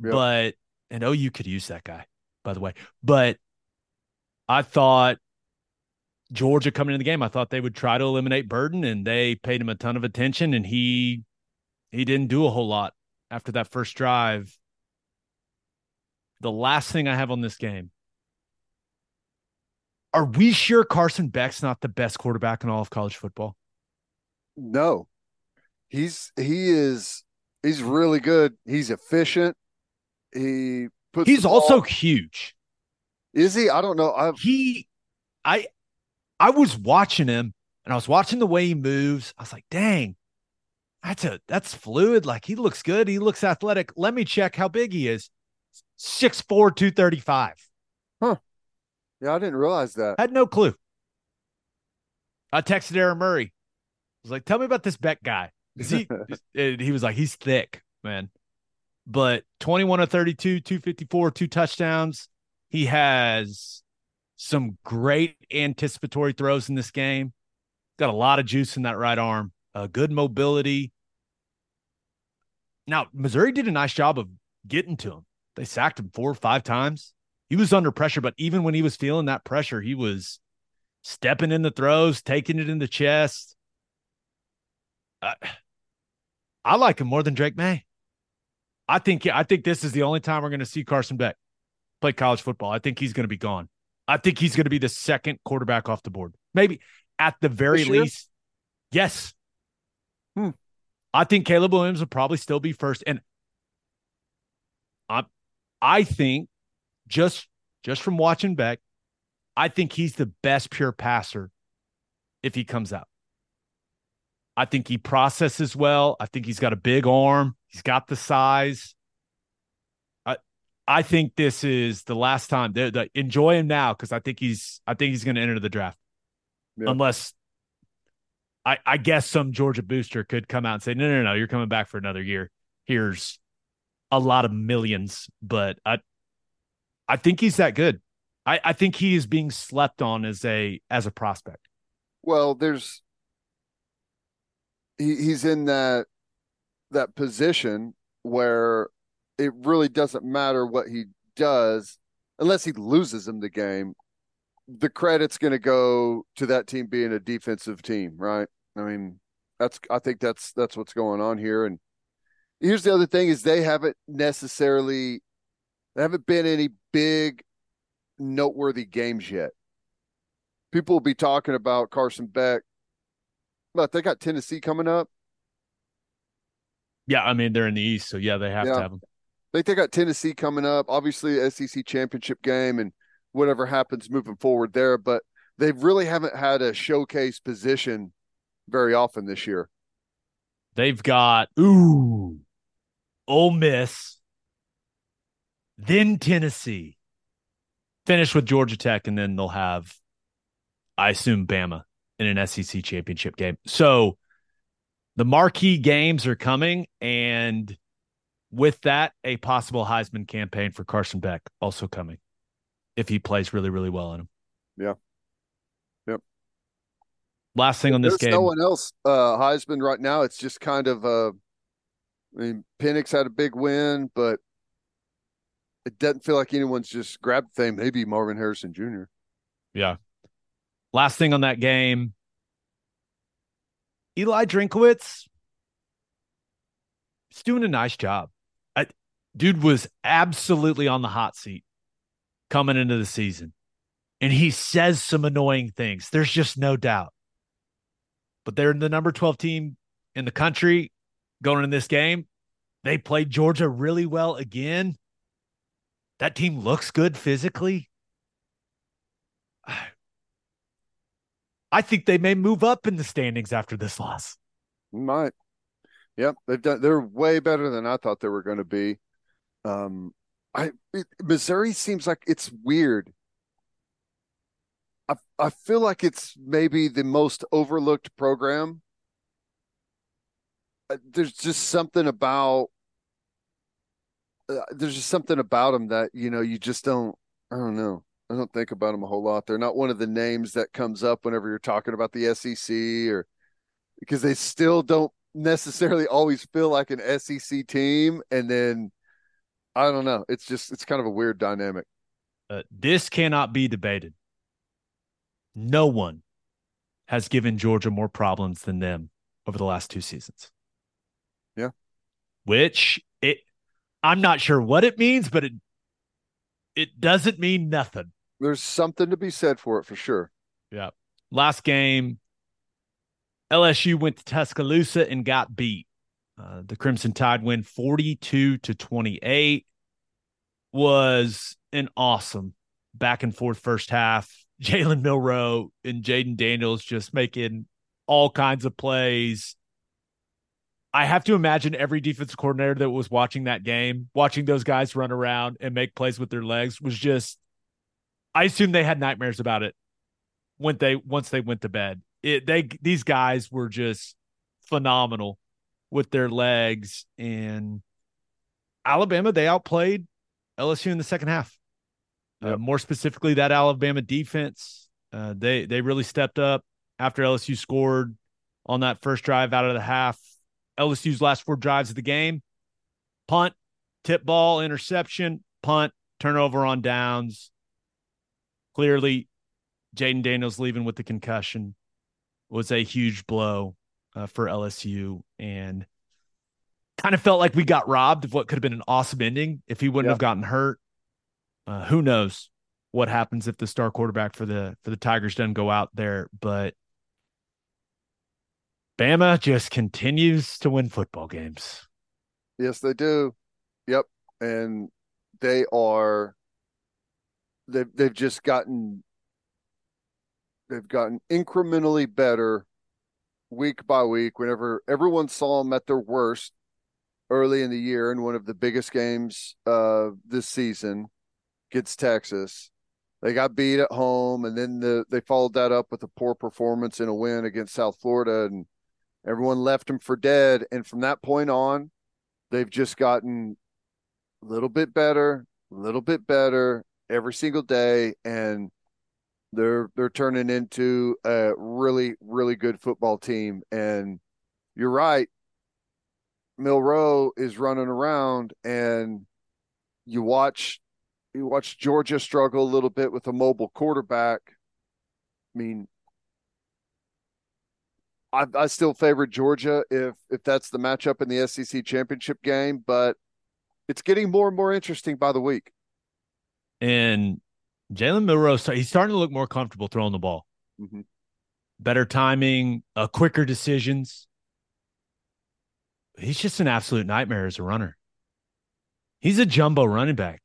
Yep. But, and oh, you could use that guy, by the way. But I thought Georgia coming into the game, I thought they would try to eliminate Burden, and they paid him a ton of attention, and he he didn't do a whole lot after that first drive. The last thing I have on this game. Are we sure Carson Beck's not the best quarterback in all of college football? No. He's he is he's really good. He's efficient. He puts He's also huge. is he? I don't know. I He, I, I was watching him and I was watching the way he moves. I was like, dang, that's a that's fluid. Like he looks good. He looks athletic. Let me check how big he is. 6'4, 235. yeah, I didn't realize that. Had no clue. I texted Aaron Murray. I was like, tell me about this Beck guy. Is he *laughs* he was like, he's thick, man. But 21 of 32, 254, two touchdowns. He has some great anticipatory throws in this game. Got a lot of juice in that right arm. Uh, good mobility. Now, Missouri did a nice job of getting to him. They sacked him four or five times. He was under pressure, but even when he was feeling that pressure, he was stepping in the throws, taking it in the chest. I, I like him more than Drake Maye. I think I think this is the only time we're going to see Carson Beck play college football. I think he's going to be gone. I think he's going to be the second quarterback off the board. Maybe at the very least. Yes. Hmm. I think Caleb Williams will probably still be first. And I I think just just from watching Beck, I think he's the best pure passer if he comes out. I think he processes well. I think he's got a big arm. He's got the size. I think this is the last time. Enjoy him now because I think he's I think he's going to enter the draft. Yeah. Unless I I guess some Georgia booster could come out and say no no no you're coming back for another year. Here's a lot of millions, but I I think he's that good. I I think he is being slept on as a as a prospect. Well, there's he, he's in that that position where it really doesn't matter what he does unless he loses him the game. The credit's going to go to that team being a defensive team, right? I mean, that's I think that's that's what's going on here. And here's the other thing: is they haven't necessarily there haven't been any big noteworthy games yet. People will be talking about Carson Beck, but they got Tennessee coming up. Yeah, I mean they're in the East, so yeah, they have Yeah. to have him. I think they got Tennessee coming up. Obviously, SEC championship game and whatever happens moving forward there, but they really haven't had a showcase position very often this year. They've got ooh, Ole Miss, then Tennessee, finish with Georgia Tech, and then they'll have, I assume, Bama in an SEC championship game. So the marquee games are coming, and with that, a possible Heisman campaign for Carson Beck also coming if he plays really, really well in them. Yeah. Yep. Last thing on this There's game. no one else uh Heisman right now. It's just kind of uh I mean Penix had a big win, but it doesn't feel like anyone's just grabbed the thing. Maybe Marvin Harrison Jr. Yeah. Last thing on that game. Eli Drinkwitz. He's doing a nice job. Dude was absolutely on the hot seat coming into the season. And he says some annoying things. There's just no doubt. But they're the number 12 team in the country going in this game. They played Georgia really well again. That team looks good physically. *sighs* I think they may move up in the standings after this loss. Might. Yep, they've done. They're way better than I thought they were going to be. Um, I it, Missouri seems like it's weird. I I feel like it's maybe the most overlooked program. Uh, There's just something about. Uh, there's just something about them that you know you just don't. I don't know. I don't think about them a whole lot. They're not one of the names that comes up whenever you're talking about the SEC or because they still don't necessarily always feel like an SEC team. And then I don't know. It's just it's kind of a weird dynamic. Uh, this cannot be debated. No one has given Georgia more problems than them over the last two seasons. Yeah. Which it I'm not sure what it means, but it it doesn't mean nothing. There's something to be said for it for sure. Yeah. Last game, LSU went to Tuscaloosa and got beat. Uh, the Crimson Tide win 42 to 28. was an awesome back and forth first half. *laughs* Jalen Milroe and Jayden Daniels just making all kinds of plays. I have to imagine every defensive coordinator that was watching that game, watching those guys run around and make plays with their legs was just I assume they had nightmares about it when they once they went to bed. It they these guys were just phenomenal with their legs and Alabama they outplayed LSU in the second half. Uh, more specifically, that Alabama defense, uh, they they really stepped up after LSU scored on that first drive out of the half. LSU's last four drives of the game: punt, tip ball, interception, punt, turnover on downs. Clearly, Jayden Daniels leaving with the concussion was a huge blow uh, for LSU, and kind of felt like we got robbed of what could have been an awesome ending if he wouldn't Yep. have gotten hurt. Uh, who knows what happens if the star quarterback for the for the Tigers doesn't go out there, but Bama just continues to win football games. Yes, they do. Yep. And they are they've they've just gotten they've gotten incrementally better week by week whenever everyone saw them at their worst early in the year in one of the biggest games uh this season against Texas. They got beat at home and then the they followed that up with a poor performance in a win against South Florida and everyone left them for dead and from that point on they've just gotten a little bit better, a little bit better every single day, and they're they're turning into a really really good football team. And you're right, Milroe is running around, and you watch you watch Georgia struggle a little bit with a mobile quarterback. I mean, I, I still favor Georgia if if that's the matchup in the SEC championship game, but it's getting more and more interesting by the week. And Jalen Milroe, he's starting to look more comfortable throwing the ball. Mhm. Better timing, uh, quicker decisions. He's just an absolute nightmare as a runner. He's a jumbo running back.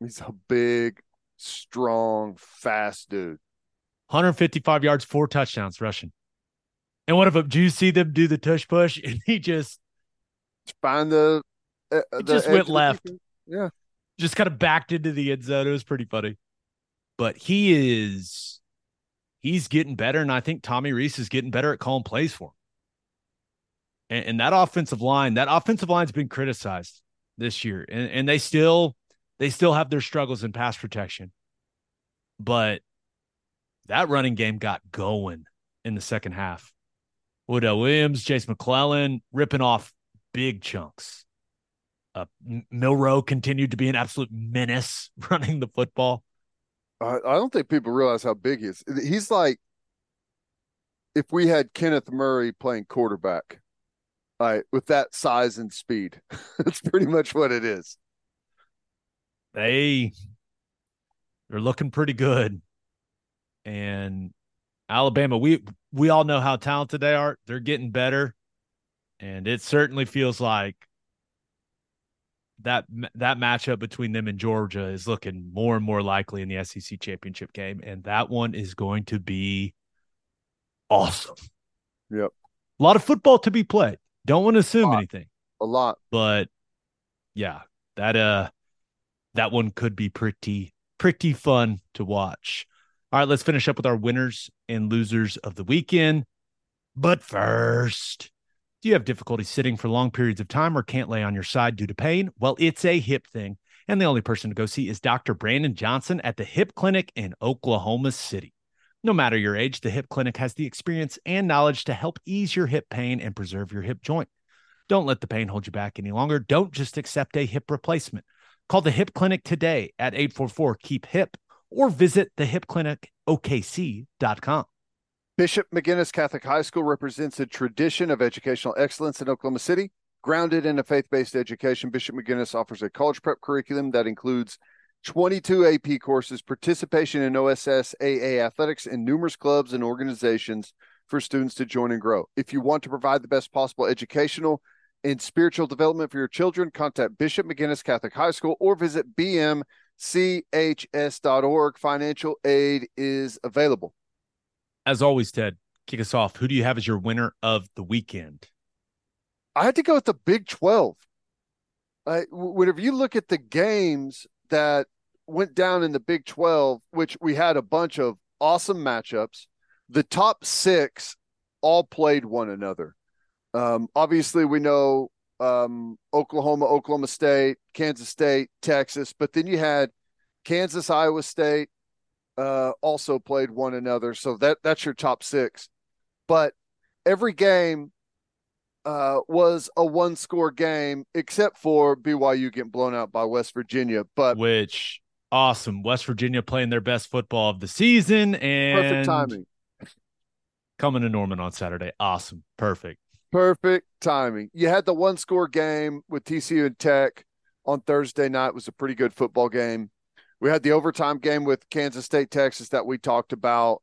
He's a big, strong, fast dude. 155 yards, four touchdowns rushing. And what if do you see them do the tush push? *laughs* And he just Find the, uh, the just went left. Yeah, just kind of backed into the end zone. It was pretty funny. But he is he's getting better, and I think Tommy Rees is getting better at calling plays for him. And, and that offensive line, that offensive line's been criticized this year, and, and they still they still have their struggles in pass protection. But that running game got going in the second half. Roydell Williams, Jase McClellan ripping off big chunks. Uh, Milroe continued to be an absolute menace *laughs* running the football. I, I don't think people realize how big he is. He's like if we had Kenneth Murray playing quarterback, right, with that size and speed. *laughs* That's pretty much what it is. They they're looking pretty good. And Alabama, we we all know how talented they are. They're getting better, and it certainly feels like that that matchup between them and Georgia is looking more and more likely in the SEC championship game, and that one is going to be awesome. Yep. A lot of football to be played. Don't want to assume Lot. anything, A lot. but yeah, that uh that one could be pretty pretty fun to watch. All right, let's finish up with our winners and losers of the weekend. But first, do you have difficulty sitting for long periods of time or can't lay on your side due to pain? Well, it's a hip thing. And the only person to go see is Dr. Brandon Johnson at the Hip Clinic in Oklahoma City. No matter your age, the Hip Clinic has the experience and knowledge to help ease your hip pain and preserve your hip joint. Don't let the pain hold you back any longer. Don't just accept a hip replacement. Call the Hip Clinic today at 844 Keep Hip or visit thehipclinicokc.com. Bishop McGuinness Catholic High School represents a tradition of educational excellence in Oklahoma City. Grounded in a faith based education, Bishop McGuinness offers a college prep curriculum that includes 22 AP courses, participation in OSS AA athletics, and numerous clubs and organizations for students to join and grow. If you want to provide the best possible educational and spiritual development for your children, contact Bishop McGuinness Catholic High School or visit bmchs.org. Financial aid is available. As always, Ted, kick us off. Who do you have as your winner of the weekend? I had to go with the Big 12. Uh, whenever you look at the games that went down in the Big 12, which we had a bunch of awesome matchups, the top six all played one another. Um, obviously, we know um, Oklahoma, Oklahoma State, Kansas State, Texas, but then you had Kansas, Iowa State uh, also played one another. So that that's your top six. But every game uh, was a one score game, except for BYU getting blown out by West Virginia. But which awesome, West Virginia playing their best football of the season and perfect timing. Coming to Norman on Saturday. Awesome. Perfect. Perfect timing. You had the one score game with TCU and Tech on Thursday night. It was a pretty good football game. We had the overtime game with Kansas State, Texas that we talked about.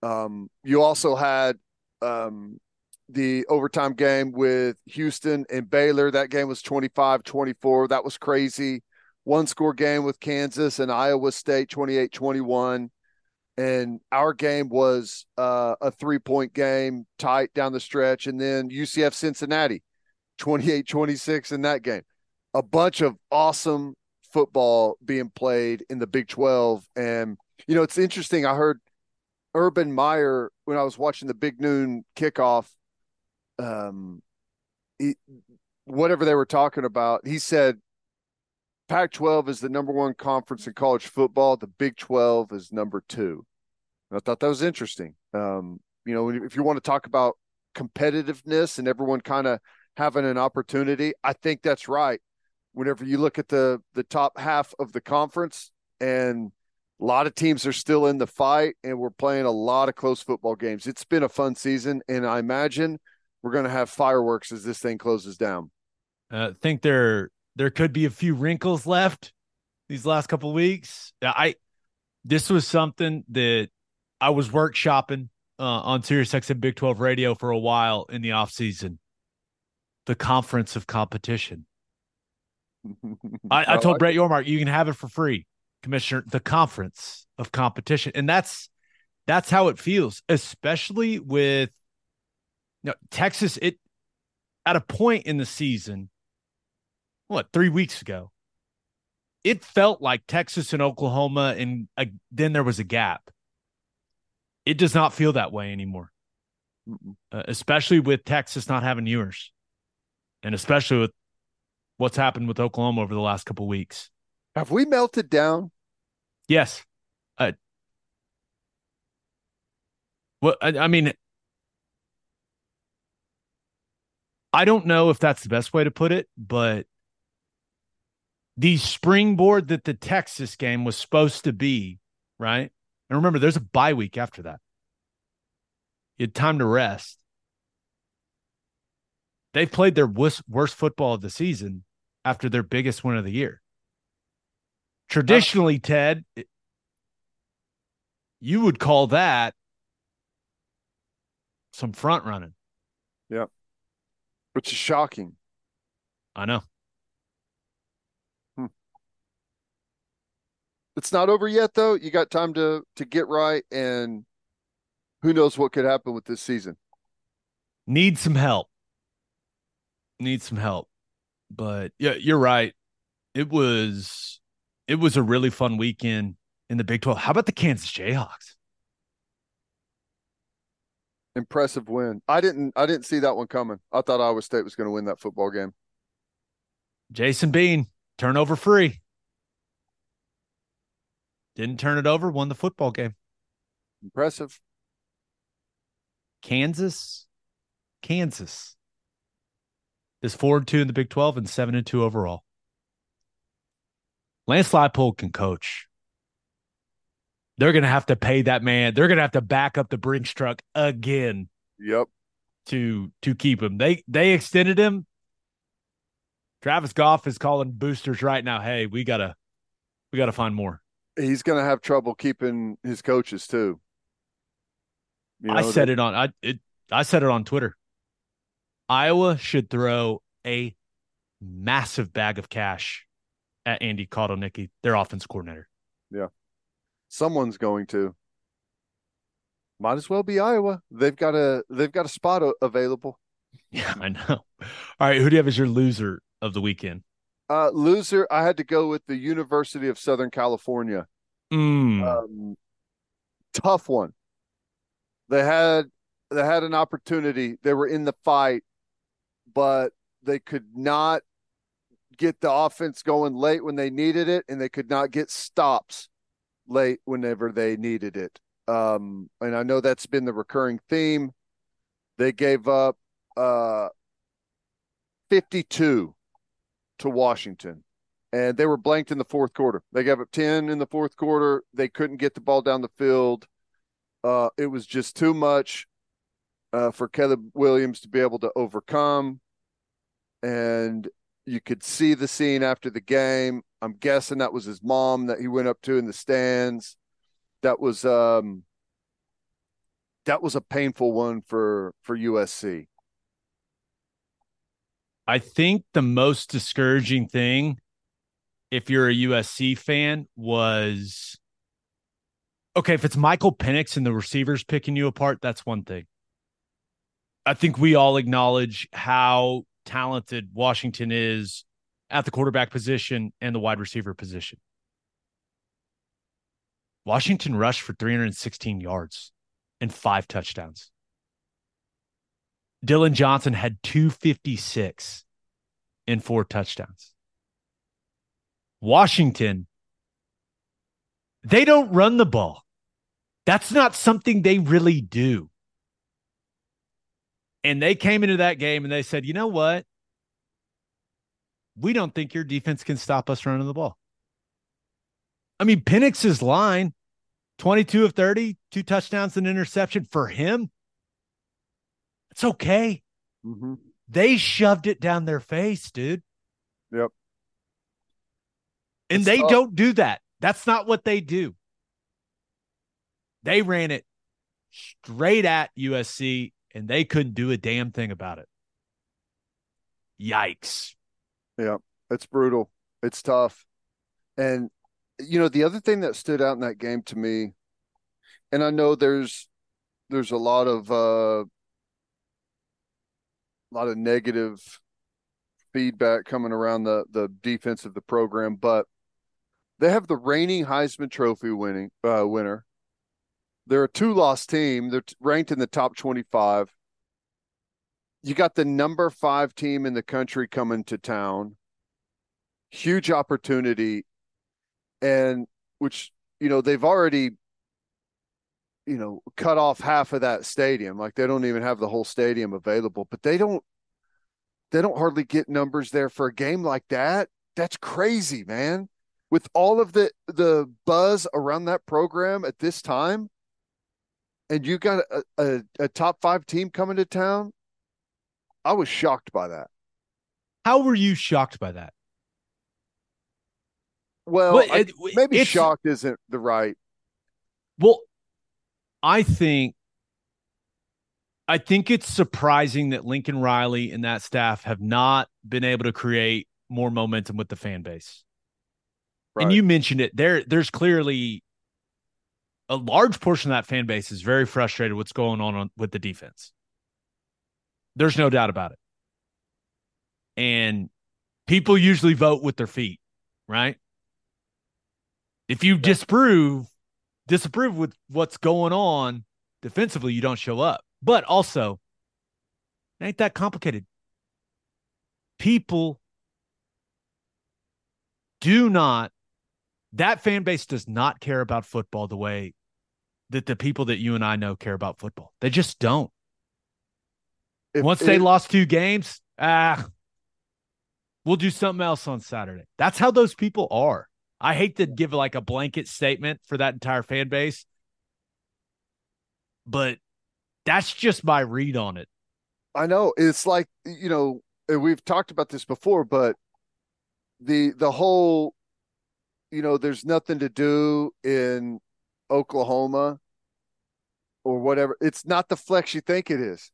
Um, you also had um, the overtime game with Houston and Baylor. That game was 25 24. That was crazy. One score game with Kansas and Iowa State, 28 21 and our game was uh, a three point game tight down the stretch and then ucf cincinnati 28-26 in that game a bunch of awesome football being played in the big 12 and you know it's interesting i heard urban meyer when i was watching the big noon kickoff um he, whatever they were talking about he said Pac 12 is the number one conference in college football. The Big 12 is number two. I thought that was interesting. Um, you know, if you want to talk about competitiveness and everyone kind of having an opportunity, I think that's right. Whenever you look at the the top half of the conference, and a lot of teams are still in the fight, and we're playing a lot of close football games. It's been a fun season, and I imagine we're going to have fireworks as this thing closes down. I uh, think there there could be a few wrinkles left these last couple weeks. I this was something that I was workshopping uh, on Sirius XM Big 12 radio for a while in the off season. The conference of competition. *laughs* I, I, told Brett Yormark you can have it for free, Commissioner. The conference of competition, and that's that's how it feels, especially with you know, Texas. It at a point in the season, what three weeks ago, it felt like Texas and Oklahoma, and uh, then there was a gap. It does not feel that way anymore, uh, especially with Texas not having yours, and especially with what's happened with Oklahoma over the last couple weeks. Have we melted down? Yes. Uh, well, I, I mean, I don't know if that's the best way to put it, but the springboard that the Texas game was supposed to be, right? And remember, there's a bye week after that. You had time to rest. They've played their worst, worst football of the season after their biggest win of the year. Traditionally, Ted, you would call that some front running. Yeah. Which is shocking. I know. Hmm. It's not over yet, though. You got time to to get right, and who knows what could happen with this season. Need some help. Need some help. But yeah, you're right. It was it was a really fun weekend in the Big 12. How about the Kansas Jayhawks? Impressive win. I didn't I didn't see that one coming. I thought Iowa State was going to win that football game. Jason Bean, turnover free. Didn't turn it over, won the football game. Impressive. Kansas, Kansas is four and two in the Big 12 and seven and two overall. Lance Leipold can coach. They're going to have to pay that man. They're going to have to back up the Brinks truck again. Yep. To to keep him. They they extended him. Travis Goff is calling boosters right now. Hey, we gotta we gotta find more he's going to have trouble keeping his coaches too. You know, I said it on I it I said it on Twitter. Iowa should throw a massive bag of cash at Andy Kotelnicki, their offense coordinator. Yeah. Someone's going to. Might as well be Iowa. They've got a they've got a spot a- available. *laughs* Yeah, I know. All right, who do you have as your loser of the weekend? Uh, loser, I had to go with the University of Southern California. Mm, Um, tough one. They had they had an opportunity. They were in the fight, but they could not get the offense going late when they needed it, and they could not get stops late whenever they needed it. Um, and I know that's been the recurring theme. They gave up uh, 52 to Washington, and they were blanked in the fourth quarter. They gave up 10 in the fourth quarter. They couldn't get the ball down the field. Uh, it was just too much uh, for Caleb Williams to be able to overcome. And you could see the scene after the game. I'm guessing that was his mom that he went up to in the stands. That was um that was a painful one for for USC. I think the most discouraging thing, if you're a USC fan, was okay. If it's Michael Penix and the receivers picking you apart, that's one thing. I think we all acknowledge how talented Washington is at the quarterback position and the wide receiver position. Washington rushed for 316 yards and five touchdowns. Dillon Johnson had 256 and four touchdowns. Washington, they don't run the ball. That's not something they really do. And they came into that game and they said, you know what? We don't think your defense can stop us running the ball. I mean, Penix's line 22 of 30, two touchdowns and interception for him. It's okay. Mm-hmm. They shoved it down their face, dude. Yep. And It's they tough. don't do that. That's not what they do. They ran it straight at USC and they couldn't do a damn thing about it. Yikes. Yeah, it's brutal. It's tough. And you know, the other thing that stood out in that game to me, and I know there's there's a lot of uh a lot of negative feedback coming around the the defense of the program, but they have the reigning Heisman Trophy winning uh winner. They're a two-loss team. They're ranked in the top 25. You got the number 5 team in the country coming to town. Huge opportunity. And which you know they've already you know cut off half of that stadium. Like they don't even have the whole stadium available but they don't they don't hardly get numbers there for a game like that. That's crazy man. With all of the the buzz around that program at this time and you got a, a, a top five team coming to town i was shocked by that How were you shocked by that? well Well, I- it- maybe shocked isn't the right Well, I think I think it's surprising that Lincoln Riley and that staff have not been able to create more momentum with the fan base. And you mentioned it. There there's clearly a large portion of that fan base is very frustrated what's going on, on with the defense. There's no doubt about it. And people usually vote with their feet, right? If you disapprove, disapprove with what's going on defensively, you don't show up. But also, it ain't that complicated. People do not, that fan base does not care about football the way that the people that you and I know care about football. They just don't. If- Once they if- lost two games, ah, we'll do something else on Saturday. That's how those people are. I hate to give like a blanket statement for that entire fan base, but that's just my read on it. I know it's like you know we've talked about this before, but the the whole you know there's nothing to do in Oklahoma or whatever. It's not the flex you think it is.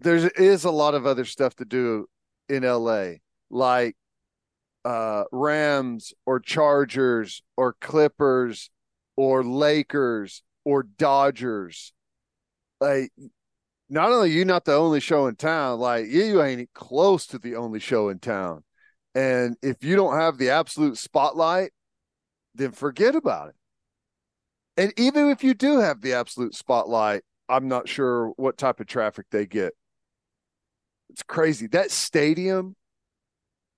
there is a lot of other stuff to do in LA, like uh, Rams or Chargers or Clippers or Lakers or Dodgers. Like, not only you not the only show in town, like you ain't close to the only show in town. And if you don't have the absolute spotlight, then forget about it. And even if you do have the absolute spotlight, I'm not sure what type of traffic they get. It's crazy. That stadium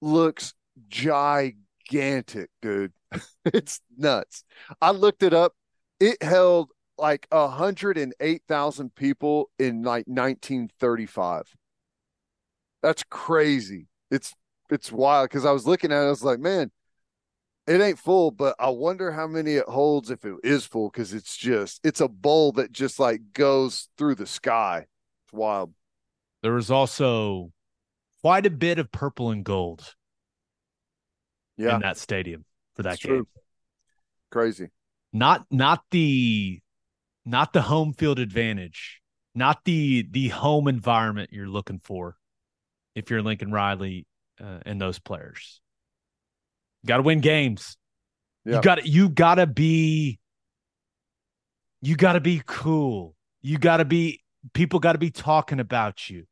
looks gigantic, dude. *laughs* it's nuts. I looked it up. It held like 108,000 people in like 1935. That's crazy. It's it's wild because I was looking at it, I was like, man, it ain't full, but I wonder how many it holds if it is full because it's just it's a bowl that just like goes through the sky. It's wild. There was also quite a bit of purple and gold Yeah, in that stadium for that It's game. true. crazy. Not not the not the home field advantage, not the the home environment you're looking for if you're Lincoln Riley uh, and those players. Got to win games. Yeah. You got you got to be you got to be cool. You got to be people got to be talking about you.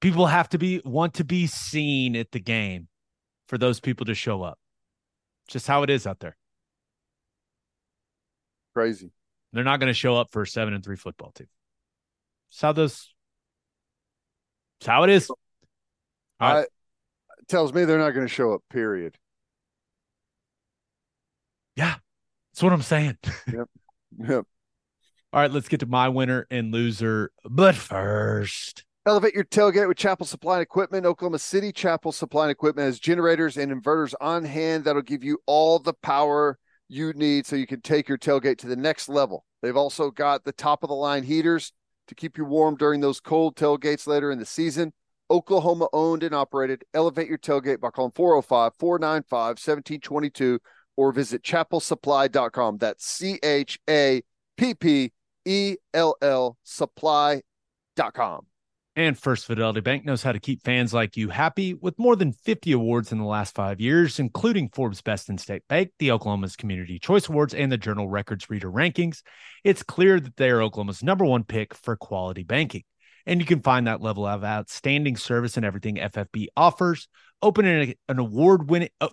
People have to be want to be seen at the game for those people to show up. Just how it is out there. Crazy. They're not going to show up for a 7 and 3 football team. It's how those It's how it is. Right. I tells me they're not going to show up. Period. Yeah. That's what I'm saying. *laughs* Yep. Yep. All right, let's get to my winner and loser. But first, Elevate your tailgate with Chappell Supply and Equipment. Oklahoma City Chappell Supply and Equipment has generators and inverters on hand that'll give you all the power you need so you can take your tailgate to the next level. They've also got the top of the line heaters to keep you warm during those cold tailgates later in the season. Oklahoma owned and operated. Elevate your tailgate by calling 405 495 1722 or visit chappellsupply.com. That's C H A P P E L L supply.com. and First Fidelity Bank knows how to keep fans like you happy with more than 50 awards in the last five years, including Forbes Best in State Bank, the Oklahoma's Community Choice Awards, and the Journal Records Reader Rankings. It's clear that they are Oklahoma's number one pick for quality banking. And you can find that level of outstanding service in everything FFB offers. Open an, an award winning, oh, uh,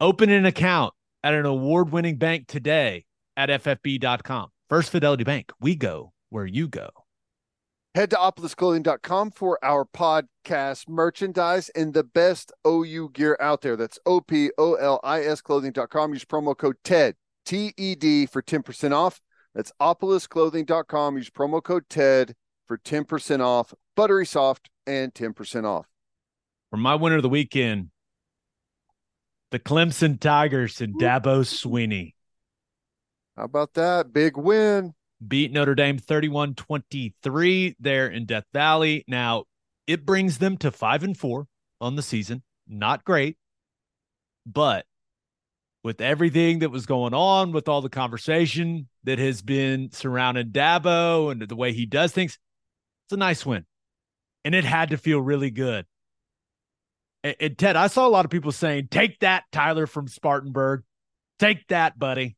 open an account at an award winning bank today at ffb.com. First Fidelity Bank, we go where you go. Head to opolisclothing.com for our podcast merchandise and the best OU gear out there. That's O P O L I S clothing.com. Use promo code TED, T E D, for 10% off. That's opolisclothing.com. Use promo code TED for 10% off. Buttery soft and 10% off. For my winner of the weekend, the Clemson Tigers and Dabo Swinney How about that? Big win. beat Notre Dame 31 23 there in Death Valley. Now, it brings them to five and four on the season. Not great, but with everything that was going on, with all the conversation that has been surrounding Dabo and the way he does things, it's a nice win. And it had to feel really good. And, and Ted, I saw a lot of people saying, take that, Tyler from Spartanburg. Take that, buddy.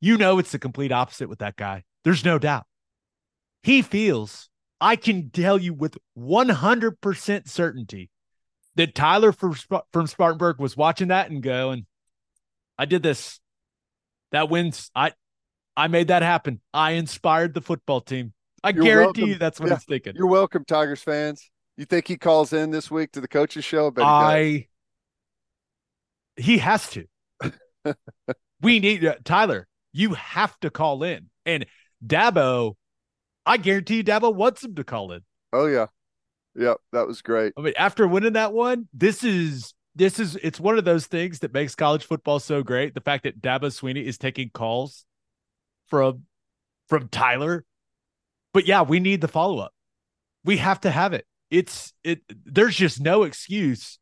You know it's the complete opposite with that guy. There's no doubt. He feels, I can tell you with 100% certainty that Tyler from, from Spartanburg was watching that and going, I did this. That wins. I I made that happen. I inspired the football team. I You're guarantee welcome. you that's what Yeah. he's thinking. You're welcome, Tigers fans. You think he calls in this week to the coaches show? He. I he has to. *laughs* we need uh, Tyler. You have to call in, and Dabo. I guarantee you, Dabo wants him to call in. Oh, yeah. Yep. That was great. I mean, after winning that one, this is this is it's one of those things that makes college football so great. The fact that Dabo Swinney is taking calls from from Tyler. But yeah, we need the follow up. We have to have it. It's it there's just no excuse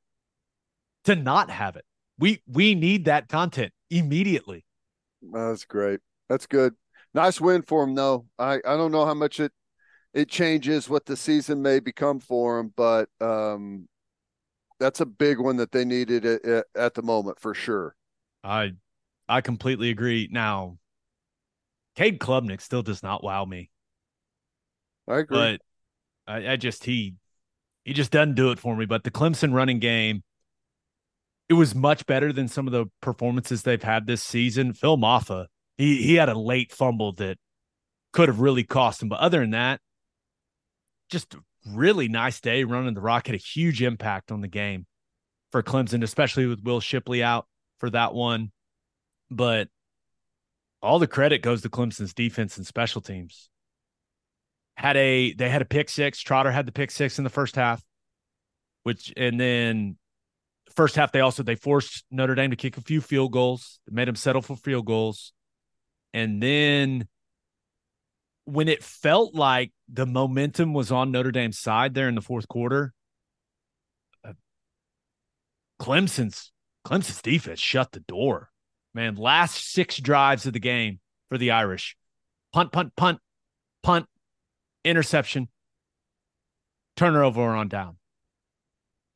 to not have it. We we need that content immediately. That's great. That's good. Nice win for him, though. I, I don't know how much it it changes what the season may become for him, but um, that's a big one that they needed at, at the moment for sure. I I completely agree. Now, Cade Klubnik still does not wow me, I agree. but I, I just he he just doesn't do it for me. But the Clemson running game, it was much better than some of the performances they've had this season. Phil Mafah, he he had a late fumble that could have really cost him, but other than that, just a really nice day running the rock had a huge impact on the game for Clemson, especially with Will Shipley out for that one. But all the credit goes to Clemson's defense and special teams. Had a they had a pick six. Trotter had the pick six in the first half, which and then first half they also they forced Notre Dame to kick a few field goals, made them settle for field goals, and then when it felt like the momentum was on Notre Dame's side there in the fourth quarter, uh, Clemson's Clemson's defense shut the door. Man, last six drives of the game for the Irish. Punt, punt, punt, punt, interception, turnover on down.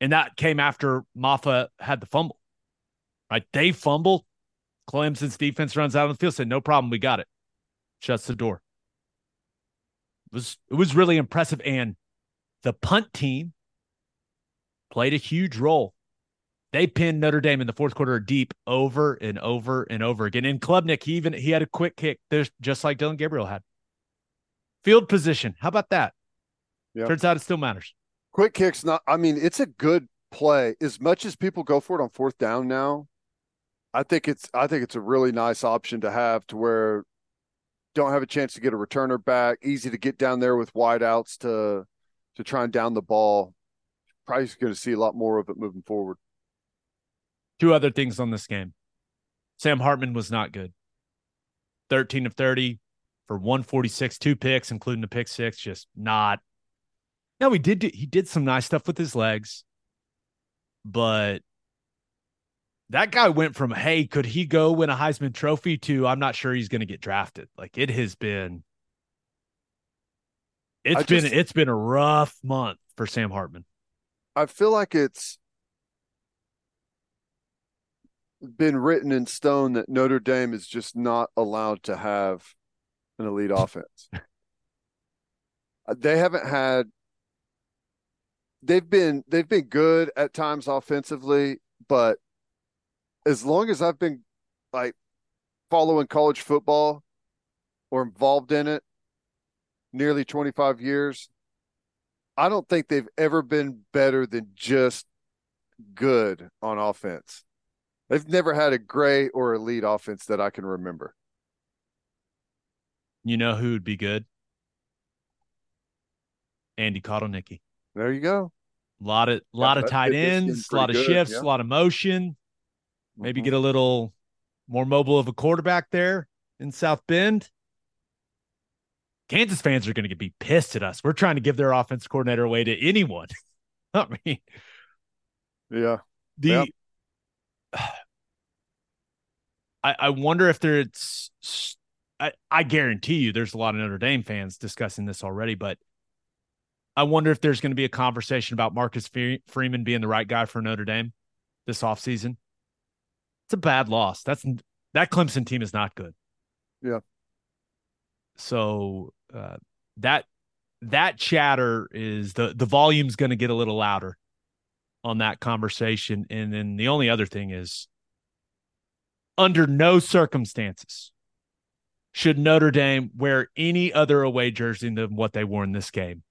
And that came after Mafah had the fumble. Right? They fumble. Clemson's defense runs out on the field, said, no problem, we got it. Shuts the door. It was it was really impressive. And the punt team played a huge role. They pinned Notre Dame in the fourth quarter deep over and over and over again. And Klubnik, he even he had a quick kick, just like Dillon Gabriel had. Field position. How about that? Yeah. Turns out it still matters. Quick kicks, not. I mean, it's a good play. As much as people go for it on fourth down now, I think it's. I think it's a really nice option to have to where don't have a chance to get a returner back. Easy to get down there with wideouts to to try and down the ball. Probably going to see a lot more of it moving forward. Two other things on this game. Sam Hartman was not good. 13 of 30 for 146, two picks, including the pick six. Just not. Now he did he did some nice stuff with his legs, but that guy went from hey, could he go win a Heisman Trophy to I'm not sure he's going to get drafted. Like it has been. It's I been just- it's been a rough month for Sam Hartman. I feel like it's been written in stone that Notre Dame is just not allowed to have an elite offense. Uh, they haven't had they've been they've been good at times offensively, but as long as I've been like following college football or involved in it nearly 25 years, I don't think they've ever been better than just good on offense. They've never had a great or elite offense that I can remember. You know who would be good? Andy Kotelnicki. There you go. A lot of lot of tight ends, a lot of good, shifts, yeah. a lot of motion. Maybe Mhm. get a little more mobile of a quarterback there in South Bend. Kansas fans are going to be pissed at us. We're trying to give their offense coordinator away to anyone. *laughs* I mean, yeah. the Yep. *sighs* I, I wonder if there's I, I guarantee you there's a lot of Notre Dame fans discussing this already, but I wonder if there's going to be a conversation about Marcus Fre- Freeman being the right guy for Notre Dame this offseason. It's a bad loss. That's that Clemson team is not good. Yeah. So uh, that that chatter is the the volume's going to get a little louder on that conversation. And then the only other thing is under no circumstances should Notre Dame wear any other away jersey than what they wore in this game.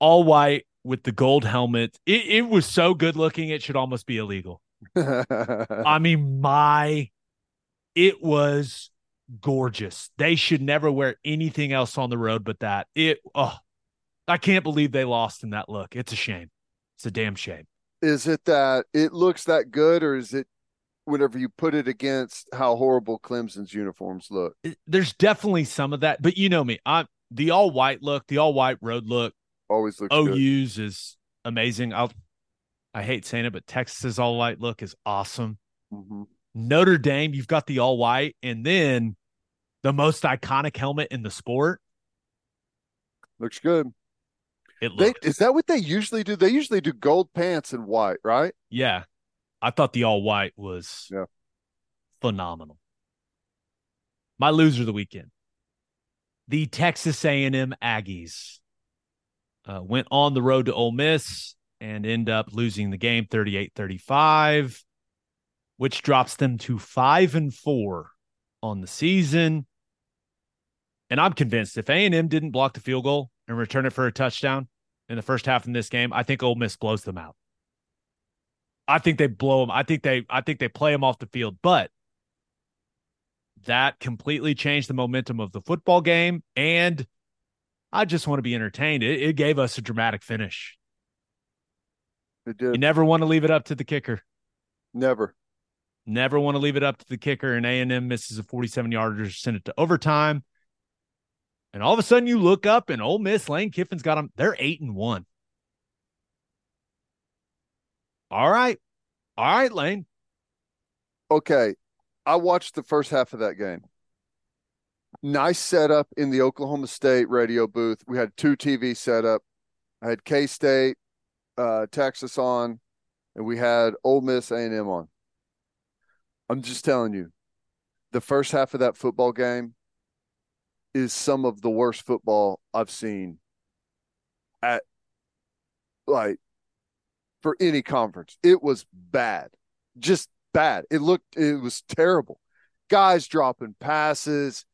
All white with the gold helmet. It, it was so good looking, it should almost be illegal. *laughs* I mean, my, it was gorgeous. They should never wear anything else on the road but that. It, oh, I can't believe they lost in that look. It's a shame. It's a damn shame. is it that it looks that good, or is it whenever you put it against how horrible Clemson's uniforms look? There's definitely some of that, but you know me. I'm the all white look, the all white road look. Always looks good. OU's is amazing. I'll, I hate saying it, but Texas's all white look is awesome. Mhm. Notre Dame, you've got the all white, and then the most iconic helmet in the sport. Looks good. It They, is that what they usually do? They usually do gold pants and white, right? yeah. I thought the all white was Yeah. phenomenal. My loser of the weekend. The Texas A&M Aggies uh, went on the road to Ole Miss and end up losing the game 38-35, which drops them to 5 and 4 on the season. And I'm convinced if A&M didn't block the field goal and return it for a touchdown in the first half in this game, I think Ole Miss blows them out. I think they blow him. I think they I think they play him off the field, but that completely changed the momentum of the football game and I just want to be entertained. It, it gave us a dramatic finish. It You never want to leave it up to the kicker. Never. Never want to leave it up to the kicker. And A and M misses a 47 yarder, send it to overtime. And all of a sudden, you look up and Ole Miss Lane Kiffin's got them. They're eight and one. All right, all right, Lane. Okay. I watched the first half of that game. Nice setup in the Oklahoma State radio booth. We had two TV set up. I had K State, uh, Texas on, and we had Ole Miss A and M on. I'm just telling you, the first half of that football game is some of the worst football I've seen at like for any conference. It was bad, just bad. It looked, it was terrible. Guys dropping passes,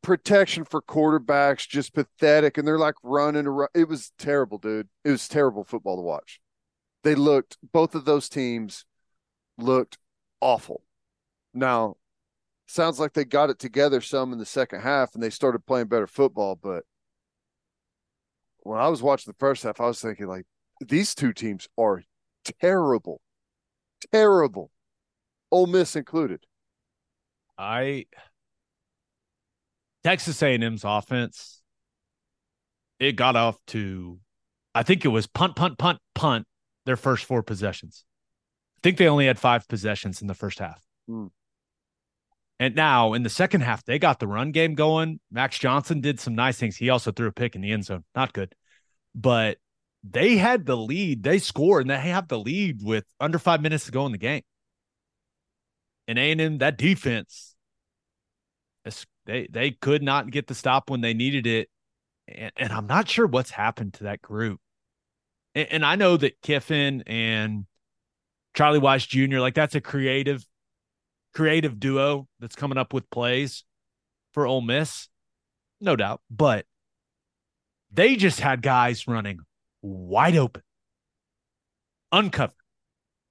protection for quarterbacks, just pathetic. And they're like running around. It was terrible, dude. It was terrible football to watch. They looked, both of those teams looked awful. Now, sounds like they got it together some in the second half and they started playing better football. But when I was watching the first half, I was thinking, like, these two teams are terrible, terrible. Ole Miss included. I Texas A&M's offense it got off to I think it was punt punt punt punt their first four possessions. I think they only had 5 possessions in the first half. Hmm. And now in the second half they got the run game going. Max Johnson did some nice things. He also threw a pick in the end zone. Not good. But they had the lead. They scored and they have the lead with under 5 minutes to go in the game. And A&M that defense they they could not get the stop when they needed it, and, and I'm not sure what's happened to that group. And, and I know that Kiffin and Charlie Weis Jr. like that's a creative, creative duo that's coming up with plays for Ole Miss, no doubt. But they just had guys running wide open, uncovered,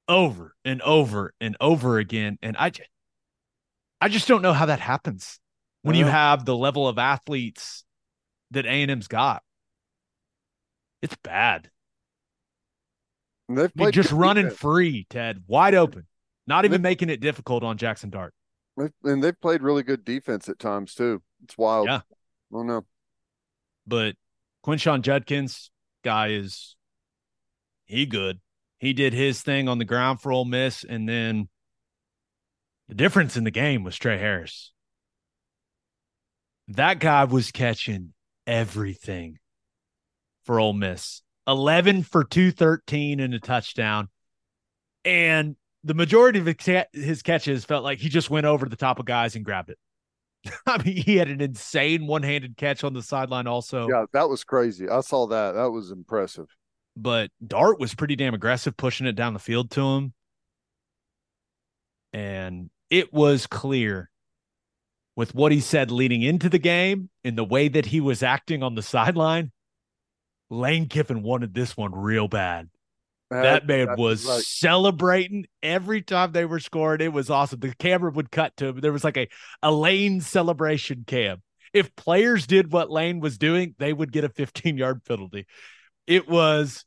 over and over and over again, and I just, I just don't know how that happens when you uh-huh. have the level of athletes that A&M's got. It's bad. They've I mean, just running defense. free, Ted, wide open, not even making it difficult on Jackson Dart. And they've played really good defense at times too. It's wild. Yeah. I don't know. But Quinshon Judkins, guy is he good. He did his thing on the ground for Ole Miss, and then the difference in the game was Tre Harris. That guy was catching everything for Ole Miss. 11 for 213 and a touchdown. And the majority of his catches felt like he just went over the top of guys and grabbed it. *laughs* I mean, he had an insane one handed catch on the sideline, also. Yeah, that was crazy. I saw that. That was impressive. But Dart was pretty damn aggressive, pushing it down the field to him. And it was clear with what he said leading into the game and the way that he was acting on the sideline. Lane Kiffin wanted this one real bad. That man that's was right. celebrating every time they were scoring. It was awesome. The camera would cut to him. There was like a, a Lane celebration cam. If players did what Lane was doing, they would get a 15 yard penalty. It was,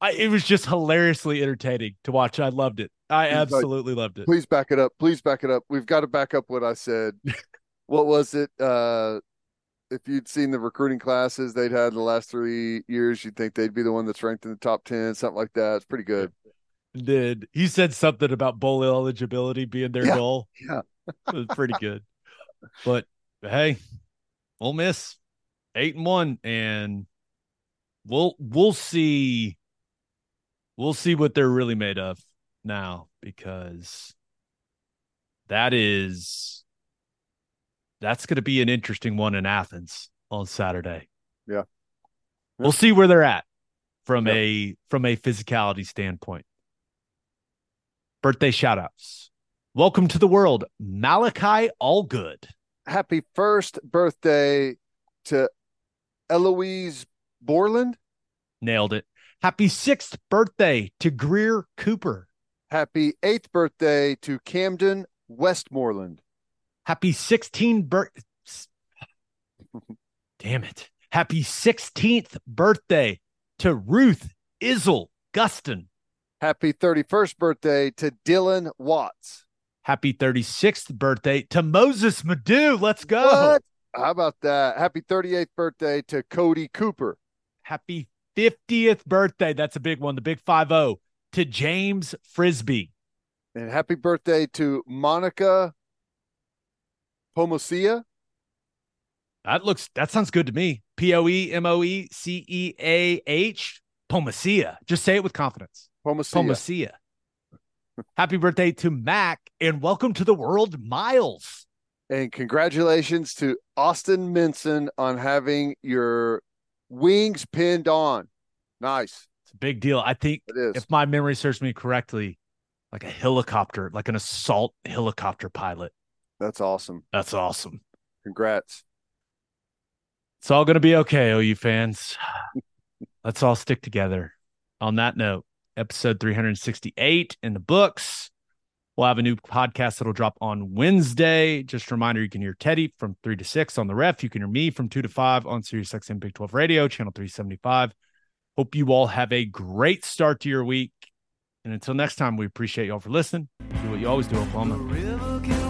I, it was just hilariously entertaining to watch. I loved it. I He's like, absolutely loved it. Please back it up. Please back it up. We've got to back up what I said. *laughs* what was it? Uh if you'd seen the recruiting classes they'd had the last three years, you'd think they'd be the one that's ranked in the top ten, something like that. It's pretty good. Did he said something about bowl eligibility being their Yeah. goal? Yeah. it was pretty good. But hey, Ole Miss, eight and one, and we'll we'll see we'll see what they're really made of now because that is that's going to be an interesting one in Athens on Saturday. Yeah. We'll see where they're at from Yeah. a from a physicality standpoint. Birthday shout outs. Welcome to the world, Malachi Allgood. Happy first birthday to Eloise Borland. Nailed it. Happy sixth birthday to Greer Cooper. Happy eighth birthday to Camden Westmoreland. Happy 16 birth. Damn it. Happy 16th birthday to Ruth Izzle Guston. Happy 31st birthday to Dylan Watts. Happy 36th birthday to Moses Madu. Let's go. What? How about that? Happy 38th birthday to Cody Cooper. Happy 50th birthday. That's a big one. The big 5 0 to James Frisbee. And happy birthday to Monica Pomosia. That looks, that sounds good to me. P O E M O E C E A H. Pomacia. Just say it with confidence. Pomosia. Pomacia. Happy birthday to Mac and welcome to the world, Miles. And congratulations to Austin Minson on having your wings pinned on. Nice. It's a big deal. I think It is. if my memory serves me correctly, like a helicopter, like an assault helicopter pilot. That's awesome. That's awesome. Congrats. It's all going to be okay, OU fans. *laughs* Let's all stick together. On that note, episode 368 in the books. We'll have a new podcast that'll drop on Wednesday. Just a reminder, you can hear Teddy from 3 to 6 on the ref. You can hear me from 2 to 5 on Sirius XM Big 12 Radio, channel 375. Hope you all have a great start to your week. And until next time, we appreciate y'all for listening. Do what you always do, Oklahoma.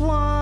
one.